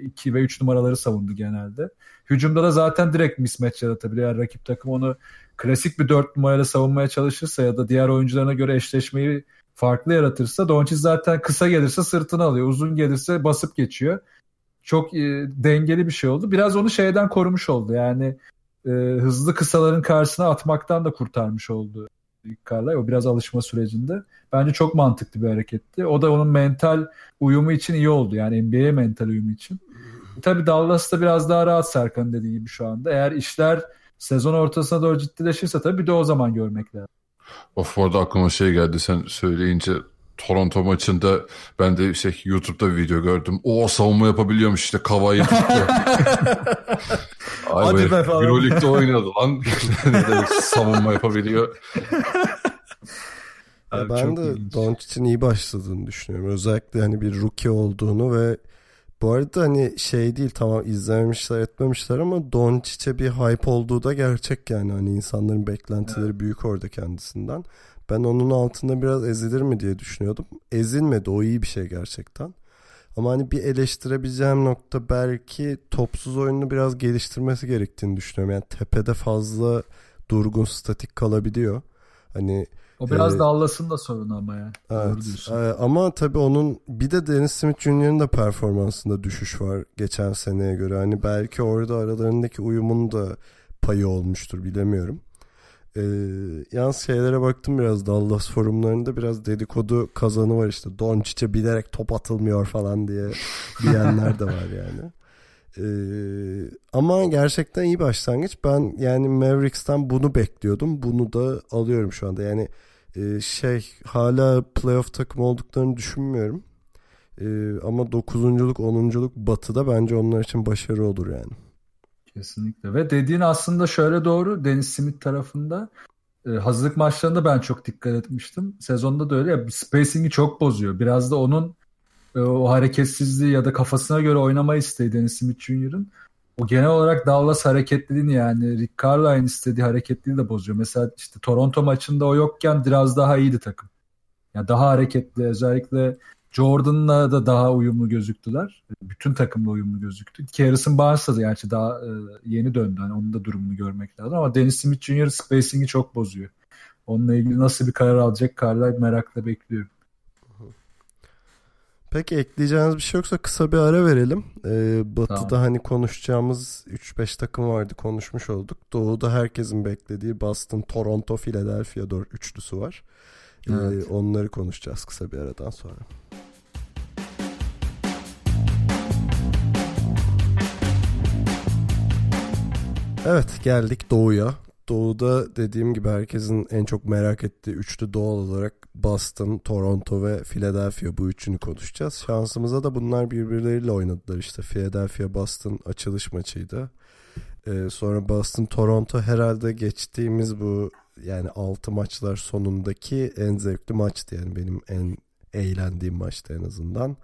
2 ve 3 numaraları savundu genelde. Hücumda da zaten direkt mismatch yaratabiliyor. Yani rakip takım onu klasik bir 4 numarayla savunmaya çalışırsa ya da diğer oyuncularına göre eşleşmeyi farklı yaratırsa Doncic zaten kısa gelirse sırtını alıyor. Uzun gelirse basıp geçiyor. Çok e, dengeli bir şey oldu. Biraz onu şeyden korumuş oldu. Yani e, hızlı kısaların karşısına atmaktan da kurtarmış oldu Carlay. O biraz alışma sürecinde. Bence çok mantıklı bir hareketti. O da onun mental uyumu için iyi oldu. Yani NBA mental uyumu için. Tabii Dallas'ta biraz daha rahat Serkan dediği gibi şu anda. Eğer işler sezon ortasına doğru ciddileşirse tabii bir de o zaman görmek lazım. Of orada aklıma şey geldi sen söyleyince Toronto maçında ben de şey YouTube'da bir video gördüm. O savunma yapabiliyormuş işte Kavai'yi tuttu. *laughs* Ay Hadi be falan. Euroleague'de oynadı lan. ne *laughs* demek savunma yapabiliyor. Ya Abi ben de. Doncic'in iyi başladığını düşünüyorum. Özellikle hani bir rookie olduğunu ve bu arada hani şey değil tamam izlememişler etmemişler ama Doncic'e bir hype olduğu da gerçek yani. Hani insanların beklentileri büyük orada kendisinden. Ben onun altında biraz ezilir mi diye düşünüyordum. Ezilmedi o iyi bir şey gerçekten. Ama hani bir eleştirebileceğim nokta belki topsuz oyununu biraz geliştirmesi gerektiğini düşünüyorum. Yani tepede fazla durgun statik kalabiliyor. Hani O biraz Ee, Dallas'ın da sorunu ama ya. Evet. Ee, ama tabii onun bir de Dennis Smith Jr.'ın da performansında düşüş var geçen seneye göre. Hani belki orada aralarındaki uyumun da payı olmuştur bilemiyorum. Ee, yalnız şeylere baktım biraz Dallas forumlarında biraz dedikodu kazanı var işte Doncic'e bilerek top atılmıyor falan diye *laughs* diyenler de var yani. Ee, ama gerçekten iyi başlangıç. Ben yani Mavericks'ten bunu bekliyordum. Bunu da alıyorum şu anda. Yani ee, şey hala playoff takım olduklarını düşünmüyorum. Ee, ama dokuzunculuk, onunculuk batıda bence onlar için başarı olur yani. Kesinlikle. Ve dediğin aslında şöyle doğru. Dennis Smith tarafında e, hazırlık maçlarında ben çok dikkat etmiştim. Sezonda da öyle ya spacing'i çok bozuyor. Biraz da onun e, o hareketsizliği ya da kafasına göre oynama isteği Dennis Smith Jr.'ın o genel olarak Dallas hareketliliğini yani Rick Carlisle'ın istediği hareketliliği de bozuyor. Mesela işte Toronto maçında o yokken biraz daha iyiydi takım. Ya daha hareketli özellikle Jordan'la da daha uyumlu gözüktüler. Bütün takımla uyumlu gözüktü. Harrison Barnes'la da gerçi daha e, yeni döndü. Hani onun da durumunu görmek lazım. Ama Dennis Smith Jr. spacing'i çok bozuyor. Onunla ilgili nasıl bir karar alacak Carlisle merakla bekliyorum. Peki ekleyeceğiniz bir şey yoksa kısa bir ara verelim. Ee, batı'da Tamam. hani konuşacağımız 3-5 takım vardı konuşmuş olduk. Doğu'da herkesin beklediği Boston, Toronto, Philadelphia dört üçlüsü var. Ee, Evet. onları konuşacağız kısa bir aradan sonra. Evet geldik Doğu'ya. Doğu'da dediğim gibi herkesin en çok merak ettiği üçlü doğal olarak Boston, Toronto ve Philadelphia bu üçünü konuşacağız. Şansımıza da bunlar birbirleriyle oynadılar işte. Philadelphia Boston açılış maçıydı. Ee, sonra Boston Toronto herhalde geçtiğimiz bu yani 6 maçlar sonundaki en zevkli maçtı yani benim en eğlendiğim maçtı en azından.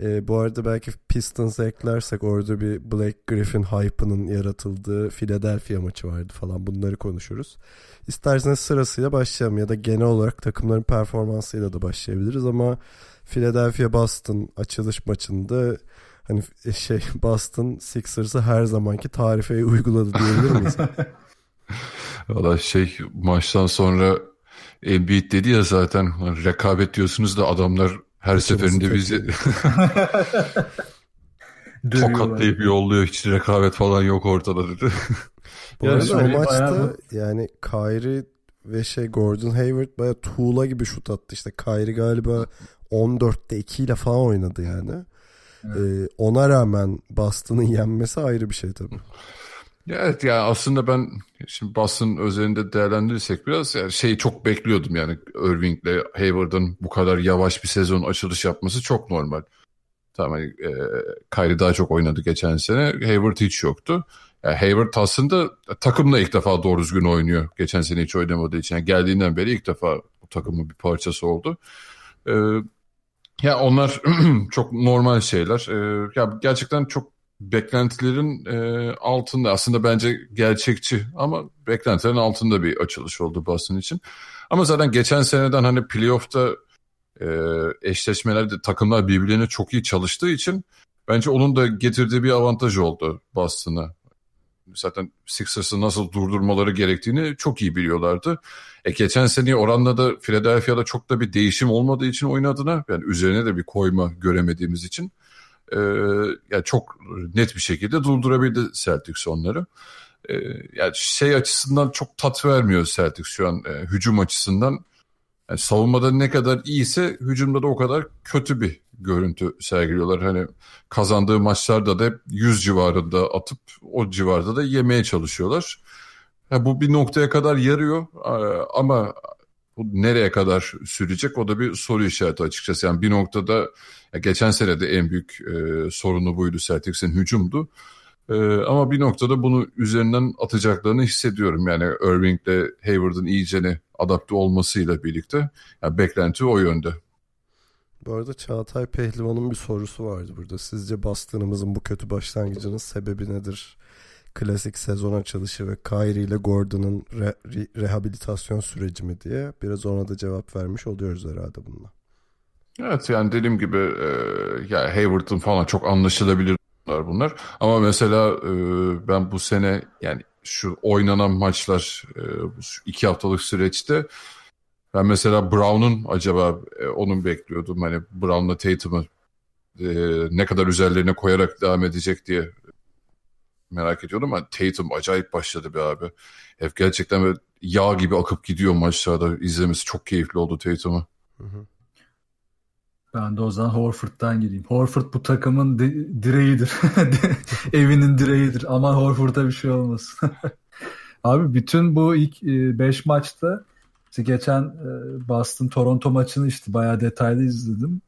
Ee, bu arada belki Pistons'a eklersek orada bir Blake Griffin hype'ının yaratıldığı Philadelphia maçı vardı falan bunları konuşuruz. İsterseniz sırasıyla başlayalım ya da genel olarak takımların performansıyla da başlayabiliriz ama Philadelphia Boston açılış maçında hani şey *laughs* Boston Sixers'ı her zamanki tarifeyi uyguladı diyebilir miyiz? *laughs* Valla şey maçtan sonra Embiid dedi ya zaten "Lan rekabet diyorsunuz da adamlar her Kıçımızı seferinde bizi *laughs* tokatlayıp yolluyor. Hiç rekabet falan yok ortada dedi. *laughs* Bu Ya arada o maçta bayağı yani Kyrie ve şey Gordon Hayward bayağı tuğla gibi şut attı. İşte Kyrie galiba 14'te 2 ile falan oynadı yani. Ee, ona rağmen Boston'ın yenmesi ayrı bir şey tabii. *laughs* Evet yani aslında ben şimdi Boston özelinde değerlendirirsek biraz yani şeyi çok bekliyordum yani Irving'le Hayward'ın bu kadar yavaş bir sezon açılış yapması çok normal. Tamam hani, e, Kyrie daha çok oynadı geçen sene. Hayward hiç yoktu. Yani Hayward aslında takımla ilk defa doğru düzgün oynuyor. Geçen sene hiç oynamadığı için. Yani geldiğinden beri ilk defa bu takımın bir parçası oldu. E, Ya onlar *clears throat* çok normal şeyler. Ee, ya gerçekten çok beklentilerin e, altında aslında bence gerçekçi ama beklentilerin altında bir açılış oldu Boston için. Ama zaten geçen seneden hani playoff'ta e, eşleşmelerde takımlar birbirlerine çok iyi çalıştığı için bence onun da getirdiği bir avantaj oldu Boston'a. Zaten Sixers'ı nasıl durdurmaları gerektiğini çok iyi biliyorlardı. E geçen sene oranla da Philadelphia'da çok da bir değişim olmadığı için oyun adına yani üzerine de bir koyma göremediğimiz için e, yani çok net bir şekilde durdurabildi Celtics onları. E, yani şey açısından çok tat vermiyor Celtics şu an e, hücum açısından. Yani savunmada ne kadar iyiyse hücumda da o kadar kötü bir görüntü sergiliyorlar. Hani kazandığı maçlarda da hep 100 civarında atıp o civarda da yemeye çalışıyorlar. Yani bu bir noktaya kadar yarıyor ama bu nereye kadar sürecek o da bir soru işareti açıkçası. Yani bir noktada geçen sene de en büyük e, sorunu buydu Celtics'in hücumdu. E, ama bir noktada bunu üzerinden atacaklarını hissediyorum. Yani Irving'le Hayward'ın iyicene adapte olmasıyla birlikte yani beklenti o yönde. Bu arada Çağatay Pehlivan'ın bir sorusu vardı burada. Sizce Boston'ımızın bu kötü başlangıcının sebebi nedir? Klasik sezon açılışı ve Kyrie ile Gordon'ın re- re- rehabilitasyon süreci mi diye biraz ona da cevap vermiş oluyoruz herhalde bununla. Evet yani dediğim gibi e, yani Hayward'ın falan çok anlaşılabilir bunlar. Ama mesela e, ben bu sene yani şu oynanan maçlar e, şu iki haftalık süreçte ben mesela Brown'un acaba e, onun bekliyordum. Hani Brown'la Tatum'u e, ne kadar üzerlerine koyarak devam edecek diye merak ediyordum. Ama Tatum acayip başladı bir abi. Hep gerçekten böyle yağ gibi akıp gidiyor maçlarda. İzlemesi çok keyifli oldu Tatum'u. Ben de o zaman Horford'dan gireyim. Horford bu takımın di- direğidir. *laughs* Evinin direğidir. Aman Horford'a bir şey olmasın. *laughs* Abi bütün bu ilk 5 e, maçta işte geçen e, Boston Toronto maçını işte bayağı detaylı izledim.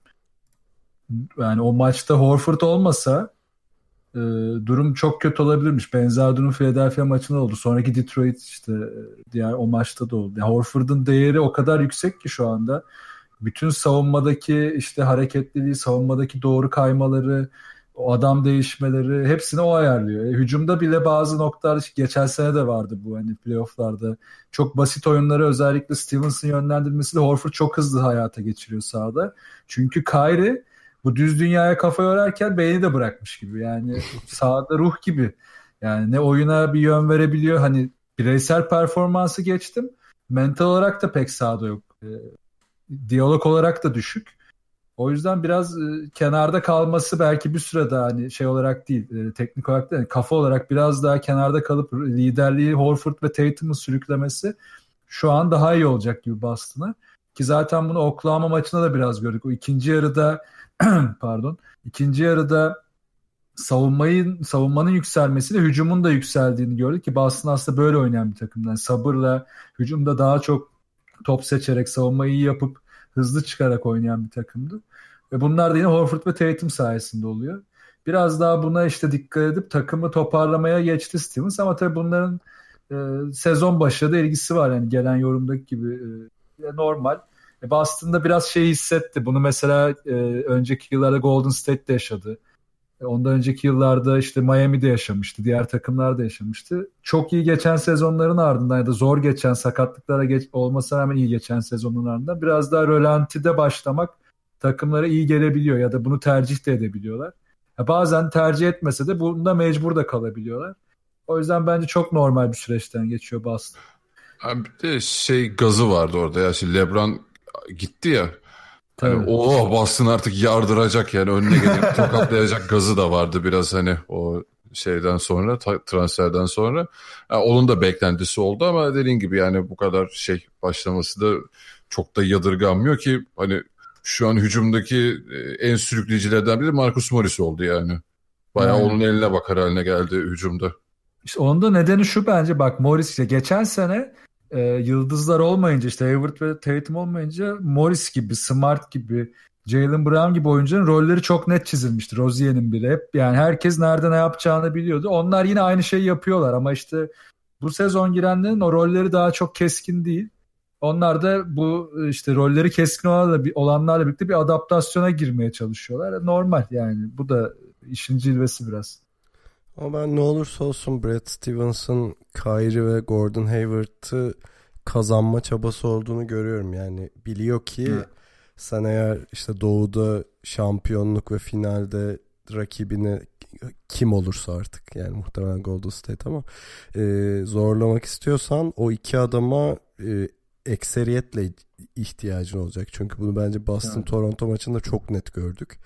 Yani o maçta Horford olmasa e, durum çok kötü olabilirmiş. Benzer durum Philadelphia maçında oldu. Sonraki Detroit işte diğer o maçta da oldu. Yani Horford'un değeri o kadar yüksek ki şu anda bütün savunmadaki işte hareketliliği, savunmadaki doğru kaymaları, o adam değişmeleri hepsini o ayarlıyor. E, hücumda bile bazı noktalar geçen sene de vardı bu hani playofflarda. Çok basit oyunları özellikle Stevens'ın yönlendirmesiyle Horford çok hızlı hayata geçiriyor sahada. Çünkü Kyrie bu düz dünyaya kafa yorarken beyni de bırakmış gibi. Yani *laughs* sahada ruh gibi. Yani ne oyuna bir yön verebiliyor. Hani bireysel performansı geçtim. Mental olarak da pek sahada yok. E, diyalog olarak da düşük. O yüzden biraz e, kenarda kalması belki bir süre daha hani şey olarak değil, e, teknik olarak değil, kafa olarak biraz daha kenarda kalıp liderliği Horford ve Tatum'un sürüklemesi şu an daha iyi olacak gibi Boston'a. Ki zaten bunu Oklahoma maçında da biraz gördük. O ikinci yarıda *clears throat* pardon, ikinci yarıda savunmayı savunmanın yükselmesiyle hücumun da yükseldiğini gördük ki Boston aslında böyle oynayan bir takımdan. Yani sabırla hücumda daha çok top seçerek savunmayı iyi yapıp hızlı çıkarak oynayan bir takımdı. Ve bunlar da yine Horford ve Tatum sayesinde oluyor. Biraz daha buna işte dikkat edip takımı toparlamaya geçti Stevens ama tabii bunların e, sezon başı da ilgisi var yani gelen yorumdaki gibi e, normal. E, Boston'da biraz şey hissetti. Bunu mesela e, önceki yıllarda Golden State'de yaşadı. Ondan önceki yıllarda işte Miami'de yaşamıştı. Diğer takımlar da yaşamıştı. Çok iyi geçen sezonların ardından ya da zor geçen sakatlıklara geç, olmasına rağmen iyi geçen sezonun ardından biraz daha rölantide başlamak takımlara iyi gelebiliyor ya da bunu tercih de edebiliyorlar. Ya bazen tercih etmese de bunda mecbur da kalabiliyorlar. O yüzden bence çok normal bir süreçten geçiyor Boston. Abi bir de şey gazı vardı orada ya. Şimdi LeBron gitti ya. Hani o Boston artık yardıracak yani önüne gelip *laughs* tokatlayacak gazı da vardı biraz hani o şeyden sonra transferden sonra. Yani onun da beklentisi oldu ama dediğin gibi yani bu kadar şey başlaması da çok da yadırganmıyor ki hani şu an hücumdaki e, en sürükleyicilerden biri Marcus Morris oldu yani. Bayağı yani. onun eline bakar haline geldi hücumda. İşte onun da nedeni şu bence bak Morris geçen sene e, yıldızlar olmayınca işte Hayward ve Tatum olmayınca Morris gibi, Smart gibi, Jalen Brown gibi oyuncuların rolleri çok net çizilmişti. Rozier'in bile hep yani herkes nerede ne yapacağını biliyordu. Onlar yine aynı şeyi yapıyorlar ama işte bu sezon girenlerin o rolleri daha çok keskin değil. Onlar da bu işte rolleri keskin olanlarla, olanlarla birlikte bir adaptasyona girmeye çalışıyorlar. Normal yani bu da işin cilvesi biraz. Ama ben ne olursa olsun Brad Stevens'ın Kyrie ve Gordon Hayward'ı kazanma çabası olduğunu görüyorum. Yani biliyor ki evet. sen eğer işte doğuda şampiyonluk ve finalde rakibini kim olursa artık yani muhtemelen Golden State ama e, zorlamak istiyorsan o iki adama e, ekseriyetle ihtiyacın olacak. Çünkü bunu bence Boston Toronto maçında çok net gördük.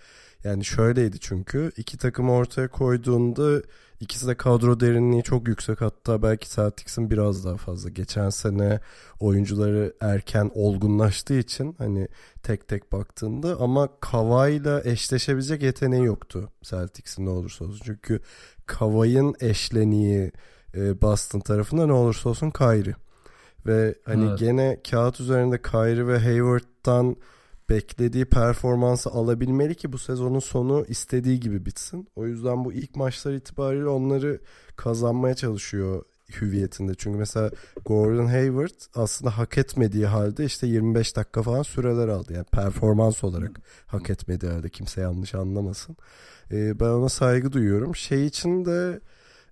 Yani şöyleydi çünkü iki takım ortaya koyduğunda ikisi de kadro derinliği çok yüksek hatta belki Celtics'in biraz daha fazla. Geçen sene oyuncuları erken olgunlaştığı için hani tek tek baktığında ama Kavai'la eşleşebilecek yeteneği yoktu Celtics'in ne olursa olsun. Çünkü Kavai'nin eşleniği e, Boston tarafında ne olursa olsun Kyrie. Ve hani evet. gene kağıt üzerinde Kyrie ve Hayward'dan beklediği performansı alabilmeli ki bu sezonun sonu istediği gibi bitsin. O yüzden bu ilk maçlar itibariyle onları kazanmaya çalışıyor hüviyetinde. Çünkü mesela Gordon Hayward aslında hak etmediği halde işte 25 dakika falan süreler aldı. Yani performans olarak hak etmediği halde kimse yanlış anlamasın. Ee, ben ona saygı duyuyorum. Şey için de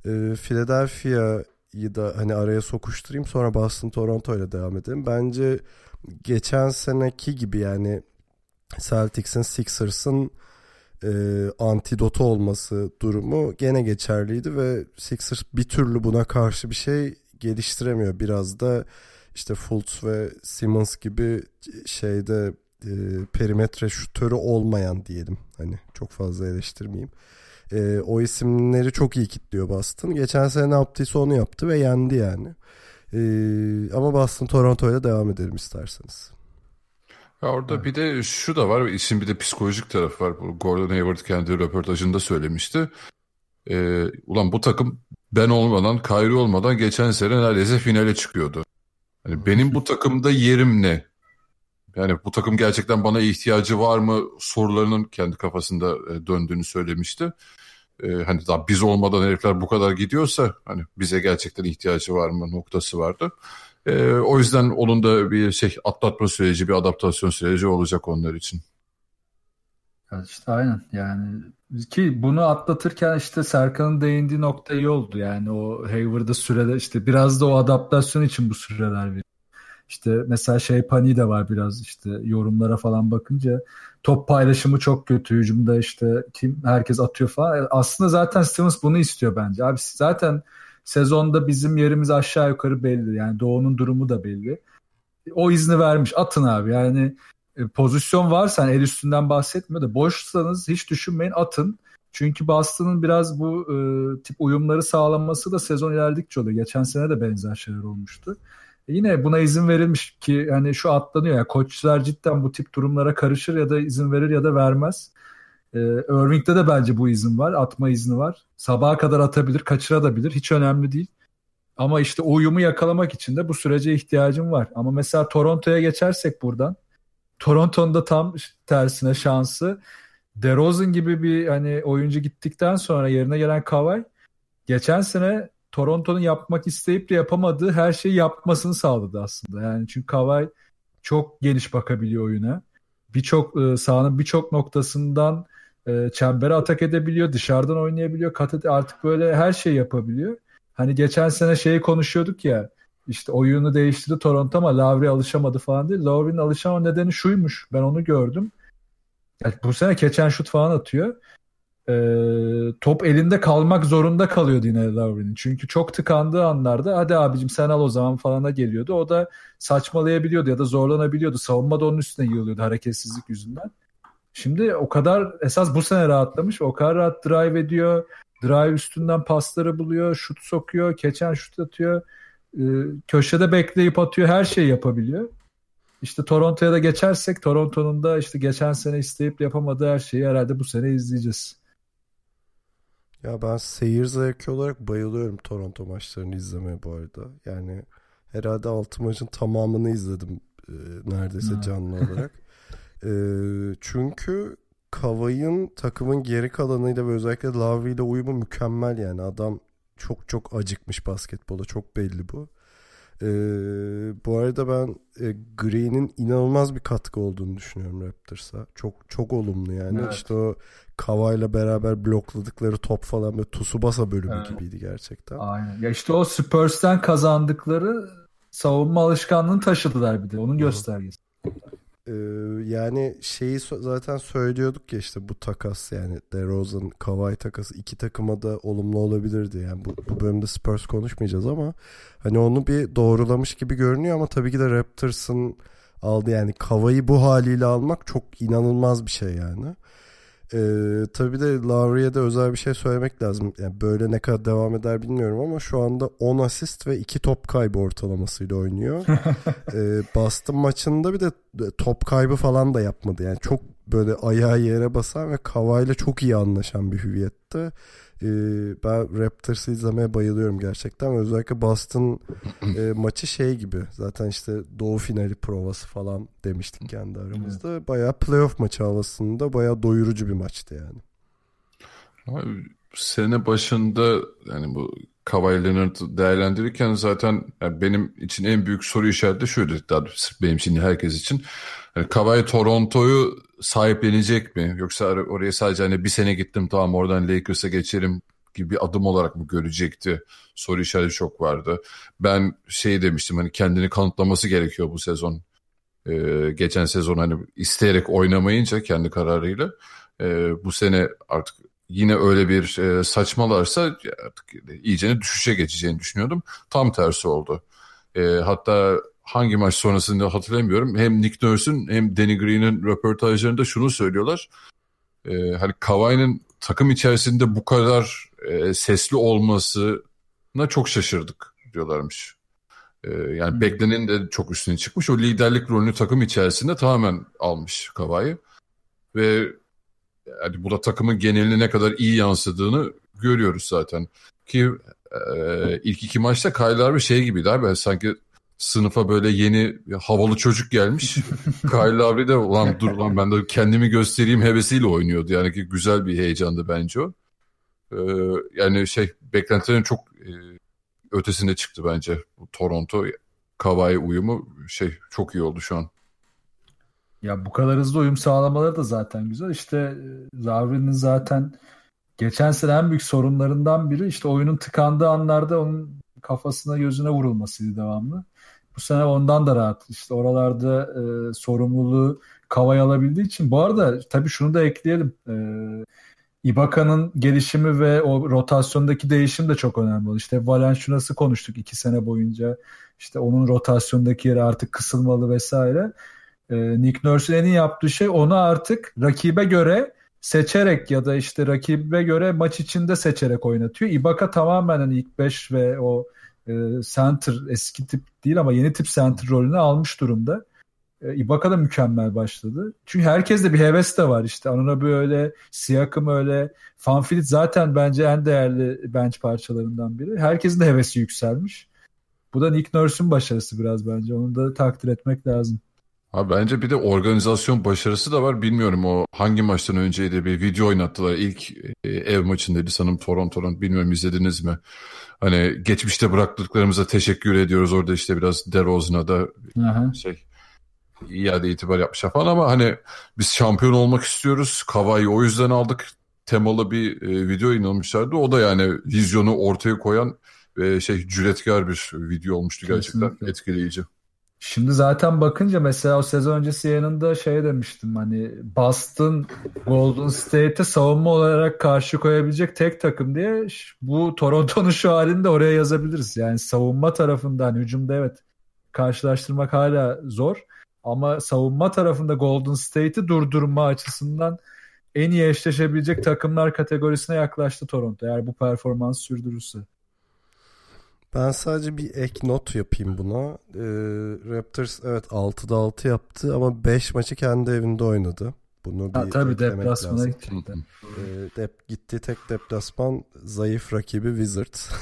e, Philadelphia'yı da hani araya sokuşturayım sonra Boston Toronto ile devam edelim. Bence geçen seneki gibi yani Celtics'in Sixers'ın e, antidotu olması durumu gene geçerliydi ve Sixers bir türlü buna karşı bir şey geliştiremiyor. Biraz da işte Fultz ve Simmons gibi şeyde e, perimetre şutörü olmayan diyelim. Hani çok fazla eleştirmeyeyim. E, o isimleri çok iyi kitliyor Boston. Geçen sene ne yaptıysa onu yaptı ve yendi yani. E, ama Boston Toronto'ya devam edelim isterseniz. Ya orada evet. bir de şu da var. İşin bir de psikolojik tarafı var. Gordon Hayward kendi röportajında söylemişti. Ee, ulan bu takım ben olmadan, Kyrie olmadan geçen sene neredeyse finale çıkıyordu. Hani benim bu takımda yerim ne? Yani bu takım gerçekten bana ihtiyacı var mı sorularının kendi kafasında e, döndüğünü söylemişti. Ee, hani daha biz olmadan herifler bu kadar gidiyorsa hani bize gerçekten ihtiyacı var mı noktası vardı. E, o yüzden onun da bir şey atlatma süreci, bir adaptasyon süreci olacak onlar için. Ya işte aynen yani ki bunu atlatırken işte Serkan'ın değindiği nokta iyi oldu. Yani o Hayward'da sürede işte biraz da o adaptasyon için bu süreler veriyor. İşte mesela şey paniği de var biraz işte yorumlara falan bakınca top paylaşımı çok kötü hücumda işte kim herkes atıyor falan. Aslında zaten Stevens bunu istiyor bence. Abi zaten Sezonda bizim yerimiz aşağı yukarı belli. Yani Doğu'nun durumu da belli. O izni vermiş. Atın abi. Yani e, pozisyon varsa el üstünden bahsetmiyor da boşsanız hiç düşünmeyin atın. Çünkü Boston'ın biraz bu e, tip uyumları sağlanması da sezon ilerledikçe oluyor. Geçen sene de benzer şeyler olmuştu. E yine buna izin verilmiş ki yani şu atlanıyor ya yani koçlar cidden bu tip durumlara karışır ya da izin verir ya da vermez. Ee, Irving'de de bence bu izin var. Atma izni var. Sabaha kadar atabilir, kaçırabilir. Hiç önemli değil. Ama işte uyumu yakalamak için de bu sürece ihtiyacım var. Ama mesela Toronto'ya geçersek buradan. Toronto'nun da tam tersine şansı. DeRozan gibi bir hani oyuncu gittikten sonra yerine gelen Kawhi geçen sene Toronto'nun yapmak isteyip de yapamadığı her şeyi yapmasını sağladı aslında. Yani çünkü Kawhi çok geniş bakabiliyor oyuna. Birçok e, sahanın birçok noktasından e, çembere atak edebiliyor, dışarıdan oynayabiliyor, kat artık böyle her şey yapabiliyor. Hani geçen sene şeyi konuşuyorduk ya işte oyunu değiştirdi Toronto ama Lowry alışamadı falan değil. Lowry'nin alışamama nedeni şuymuş. Ben onu gördüm. Yani bu sene keçen şut falan atıyor. Ee, top elinde kalmak zorunda kalıyordu yine Lowry'nin. Çünkü çok tıkandığı anlarda hadi abicim sen al o zaman falana geliyordu. O da saçmalayabiliyordu ya da zorlanabiliyordu. Savunma da onun üstüne yığılıyordu hareketsizlik yüzünden. Şimdi o kadar esas bu sene rahatlamış. O kadar rahat drive ediyor. Drive üstünden pasları buluyor. Şut sokuyor. Keçen şut atıyor. Ee, köşede bekleyip atıyor. Her şeyi yapabiliyor. İşte Toronto'ya da geçersek Toronto'nun da işte geçen sene isteyip yapamadığı her şeyi herhalde bu sene izleyeceğiz. Ya ben seyir zevki olarak bayılıyorum Toronto maçlarını izlemeye bu arada. Yani herhalde altı maçın tamamını izledim e, neredeyse canlı olarak. *laughs* E, çünkü Kavay'ın takımın geri kalanıyla ve özellikle Lavri ile uyumu mükemmel yani. Adam çok çok acıkmış basketbola çok belli bu. Ee, bu arada ben e, Green'in inanılmaz bir katkı olduğunu düşünüyorum Raptors'a. Çok çok olumlu yani. Evet. İşte o Kavay'la beraber blokladıkları top falan ve Tsubasa bölümü Evet. gibiydi gerçekten. Aynen. Ya işte o Spurs'ten kazandıkları savunma alışkanlığını taşıdılar bir de. Onun göstergesi. Ee, yani şeyi zaten söylüyorduk ya işte bu takas yani DeRozan, Kawhi takası iki takıma da olumlu olabilirdi. Yani bu, bu bölümde Spurs konuşmayacağız ama hani onu bir doğrulamış gibi görünüyor ama tabii ki de Raptors'ın aldı yani Kawhi'yi bu haliyle almak çok inanılmaz bir şey yani. Ee, tabii de Lowry'e de özel bir şey söylemek lazım. Yani böyle ne kadar devam eder bilmiyorum ama şu anda 10 asist ve 2 top kaybı ortalamasıyla oynuyor. *laughs* ee, Boston maçında bir de top kaybı falan da yapmadı. Yani çok böyle ayağı yere basan ve Kawhi'yle çok iyi anlaşan bir hüviyette. Ee, ben Raptors'ı izlemeye bayılıyorum gerçekten. Özellikle Boston e, *clears throat* maçı şey gibi. Zaten işte doğu finali provası falan demiştik kendi aramızda. Bayağı playoff maçı havasında bayağı doyurucu bir maçtı yani. Abi, sene başında yani bu Kawhi Leonard'ı değerlendirirken zaten yani benim için en büyük soru işareti şuydu. Daha benim için herkes için. Yani Kawhi Toronto'yu sahiplenecek mi? Yoksa or- oraya sadece hani bir sene gittim tamam oradan Lakers'a geçerim gibi bir adım olarak mı görecekti? Soru işareti çok vardı. Ben şey demiştim hani kendini kanıtlaması gerekiyor bu sezon. Ee, geçen sezon hani isteyerek oynamayınca kendi kararıyla e, bu sene artık yine öyle bir e, saçmalarsa artık iyicene düşüşe geçeceğini düşünüyordum. Tam tersi oldu. E, hatta hangi maç sonrasında hatırlamıyorum. Hem Nick Nurse'un hem Danny Green'in röportajlarında şunu söylüyorlar. E, hani Kawhi'nin takım içerisinde bu kadar e, sesli olmasına çok şaşırdık diyorlarmış. E, yani Hmm. beklenenin de çok üstüne çıkmış. O liderlik rolünü takım içerisinde tamamen almış Kawhi. Ve yani bu da takımın geneline ne kadar iyi yansıdığını görüyoruz zaten. Ki e, ilk iki maçta Kyle Lowry şey gibiydi abi. Sanki sınıfa böyle yeni havalı çocuk gelmiş. *laughs* Kyle Lowry de ulan dur lan ben de kendimi göstereyim hevesiyle oynuyordu. Yani ki güzel bir heyecandı bence o. E, yani şey beklentilerin çok e, ötesinde çıktı bence. Bu Toronto Kawhi uyumu şey çok iyi oldu şu an. Ya bu kadar hızlı uyum sağlamaları da zaten güzel. İşte e, Lowry'nin zaten geçen sene en büyük sorunlarından biri işte oyunun tıkandığı anlarda onun kafasına gözüne vurulmasıydı devamlı. Bu sene ondan da rahat. İşte oralarda e, sorumluluğu Kavay alabildiği için. Bu arada tabii şunu da ekleyelim. E, Ibaka'nın gelişimi ve o rotasyondaki değişim de çok önemli oldu. İşte Valenciunas'ı konuştuk iki sene boyunca. İşte onun rotasyondaki yeri artık kısılmalı vesaire. Ee, Nick Nurse'ün en yaptığı şey onu artık rakibe göre seçerek ya da işte rakibe göre maç içinde seçerek oynatıyor. Ibaka tamamen hani ilk 5 ve o e, center eski tip değil ama yeni tip center rolünü almış durumda. E, Ibaka da mükemmel başladı. Çünkü herkeste bir heves de var işte. Anunoby öyle, Siakam öyle. Fanfilit zaten bence en değerli bench parçalarından biri. Herkesin de hevesi yükselmiş. Bu da Nick Nurse'ün başarısı biraz bence. Onu da takdir etmek lazım. Abi bence bir de organizasyon başarısı da var. Bilmiyorum o hangi maçtan önceydi bir video oynattılar. İlk e, ev maçındaydı sanırım Toronto'nun. Bilmiyorum izlediniz mi? Hani geçmişte bıraktıklarımıza teşekkür ediyoruz. Orada işte biraz DeRozan'a da Aha. şey iade itibar yapmışlar falan ama hani biz şampiyon olmak istiyoruz. Kavai'yi o yüzden aldık. Temalı bir e, video inanmışlardı. O da yani vizyonu ortaya koyan ve şey cüretkar bir video olmuştu gerçekten. Kesinlikle. Etkileyici. Şimdi zaten bakınca mesela o sezon öncesi yayınında şey demiştim hani Boston Golden State'e savunma olarak karşı koyabilecek tek takım diye bu Toronto'nun şu halini de oraya yazabiliriz. Yani savunma tarafından hücumda evet karşılaştırmak hala zor ama savunma tarafında Golden State'i durdurma açısından en iyi eşleşebilecek takımlar kategorisine yaklaştı Toronto eğer bu performans sürdürürse. Ben sadece bir ek not yapayım buna. Ee, Raptors evet 6'da 6 yaptı ama 5 maçı kendi evinde oynadı. Bunu bir Ha, tabii deplasmana gidecekler. Ee, dep gitti tek deplasman zayıf rakibi Wizards. *laughs*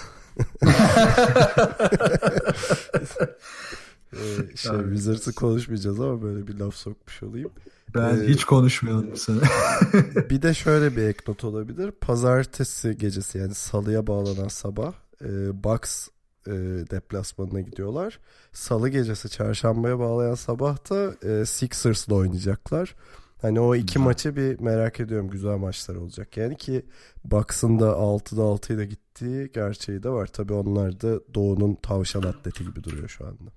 Ee, şey. Wizards'ı konuşmayacağız ama böyle bir laf sokmuş olayım. Ben Ee, hiç konuşmayalım bu sene. *laughs* bir de şöyle bir ek not olabilir. Pazartesi gecesi yani salıya bağlanan sabah e, Bucks e, deplasmanına gidiyorlar. Salı gecesi çarşambaya bağlayan sabah da e, Sixers'la oynayacaklar. Hani o iki maçı bir merak ediyorum. Güzel maçlar olacak. Yani ki Bucks'ın da 6'da 6'yla gittiği gerçeği de var. Tabii onlar da Doğu'nun tavşan atleti gibi duruyor şu anda.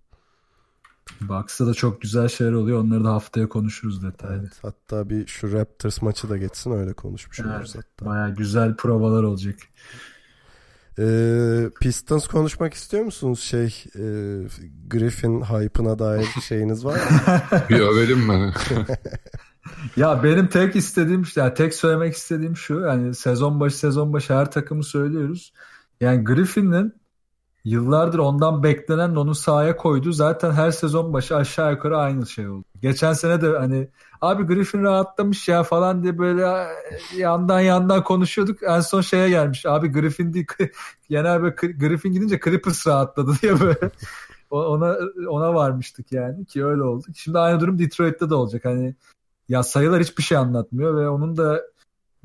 Bucks'ta da çok güzel şeyler oluyor. Onları da haftaya konuşuruz detaylı. Evet, hatta bir şu Raptors maçı da geçsin öyle konuşmuş Evet, oluruz hatta. Baya güzel provalar olacak. Ee, Pistons konuşmak istiyor musunuz? Şey e, Griffin hype'ına dair şeyiniz var mı? *laughs* Bir övelim mi? *laughs* Ya benim tek istediğim yani tek söylemek istediğim şu yani sezon başı sezon başı her takımı söylüyoruz. Yani Griffin'in yıllardır ondan beklenen onu sahaya koyduğu zaten her sezon başı aşağı yukarı aynı şey oldu. Geçen sene de hani abi Griffin rahatlamış ya falan diye böyle yandan yandan konuşuyorduk. En son şeye gelmiş abi Griffin değil genel *laughs* böyle Griffin gidince Clippers rahatladı *laughs* diye böyle ona ona varmıştık yani ki öyle oldu. Şimdi aynı durum Detroit'te de olacak. Hani ya sayılar hiçbir şey anlatmıyor ve onun da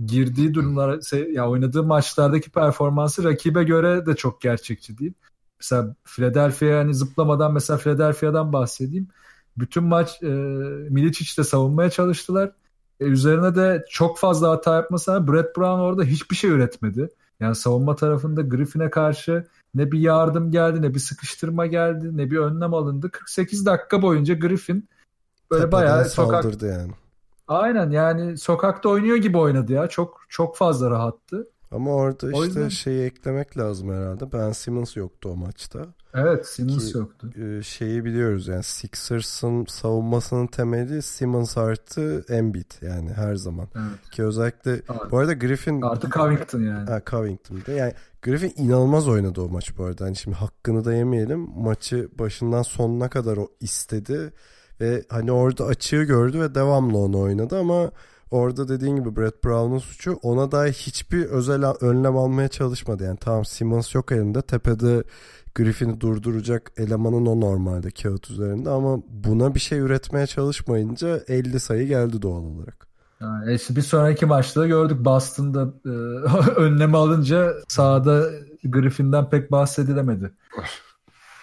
girdiği durumlar ya oynadığı maçlardaki performansı rakibe göre de çok gerçekçi değil. Mesela Philadelphia hani zıplamadan mesela Philadelphia'dan bahsedeyim. Bütün maç e, Milicic'te savunmaya çalıştılar. E, üzerine de çok fazla hata yapmasına Brett Brown orada hiçbir şey üretmedi. Yani savunma tarafında Griffin'e karşı ne bir yardım geldi ne bir sıkıştırma geldi ne bir önlem alındı. 48 dakika boyunca Griffin böyle Tepeden bayağı sokak yani. Aynen yani sokakta oynuyor gibi oynadı ya. Çok çok fazla rahattı. Ama orada O işte yüzden- şeyi eklemek lazım herhalde. Ben Simmons yoktu o maçta. Evet Simmons Ki- yoktu. Ee, şeyi biliyoruz yani Sixers'ın savunmasının temeli Simmons artı Embiid yani her zaman. Evet. Ki özellikle Artı- bu arada Griffin Artı Covington yani. Ha, Covington'da. Yani Griffin inanılmaz oynadı o maç bu arada. Hani şimdi hakkını da yemeyelim. Maçı başından sonuna kadar o istedi ve hani orada açığı gördü ve devamlı onu oynadı ama orada dediğin gibi Brett Brown'un suçu ona dair hiçbir özel önlem almaya çalışmadı. Yani tamam Simmons yok elinde tepede Griffin'i durduracak elemanın o normalde kağıt üzerinde ama buna bir şey üretmeye çalışmayınca 50 sayı geldi doğal olarak. Yani işte bir sonraki maçta da gördük Boston'da e, *laughs* önlemi alınca sahada Griffin'den pek bahsedilemedi.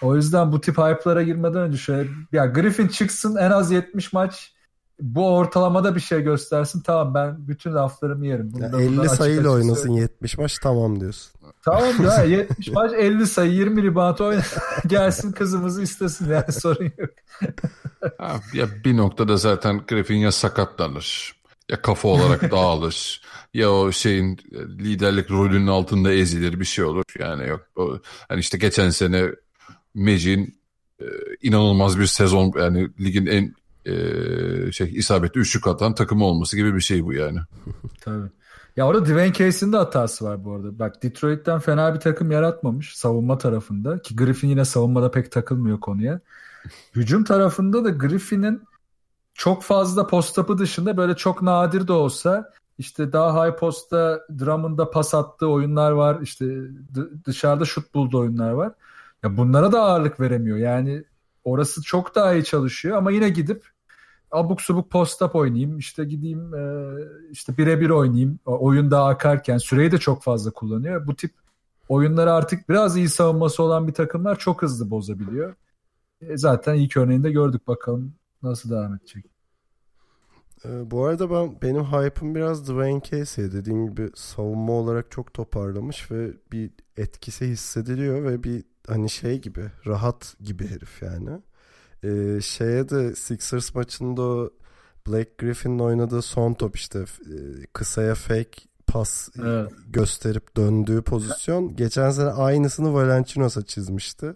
O yüzden bu tip hype'lara girmeden önce şöyle ya Griffin çıksın en az 70 maç bu ortalamada bir şey göstersin tamam ben bütün laflarımı yerim. Bunu da buradan 50 açık sayıyla oynasın söyleyeyim. 70 maç tamam diyorsun. Tamam ya *laughs* 70 maç 50 sayı 20 rebound oyna *laughs* gelsin kızımızı istesin yani *laughs* sorun yok. Ha, ya bir noktada zaten Griffin ya sakatlanır ya kafa olarak dağılır ya o şeyin e, liderlik rolünün altında ezilir bir şey olur. Yani yok o, hani işte geçen sene Magic'in e, inanılmaz bir sezon yani ligin en e, şey isabetli üçlük atan takımı olması gibi bir şey bu yani. *laughs* Tabii. Ya orada Dwayne Casey'in de hatası var bu arada. Bak Detroit'ten fena bir takım yaratmamış savunma tarafında ki Griffin yine savunmada pek takılmıyor konuya. Hücum tarafında da Griffin'in çok fazla post-up'ı dışında böyle çok nadir de olsa işte daha high post'ta Drummond'a pas attığı oyunlar var. İşte dışarıda şut bulduğu oyunlar var. Ya bunlara da ağırlık veremiyor. Yani orası çok daha iyi çalışıyor ama yine gidip abuk subuk post-up oynayayım. işte gideyim e, işte birebir oynayayım. Oyun daha akarken süreyi de çok fazla kullanıyor. Bu tip oyunları artık biraz iyi savunması olan bir takımlar çok hızlı bozabiliyor. E, zaten ilk örneğinde gördük bakalım nasıl devam edecek. Ee, bu arada ben benim hype'ım biraz Dwayne Casey dediğim gibi savunma olarak çok toparlamış ve bir etkisi hissediliyor ve bir hani şey gibi rahat gibi herif yani. Ee, şeye de Sixers maçında o Blake Griffin'in oynadığı son top işte e, kısaya fake pas Evet. gösterip döndüğü pozisyon geçen sene aynısını Valanciunos'a çizmişti.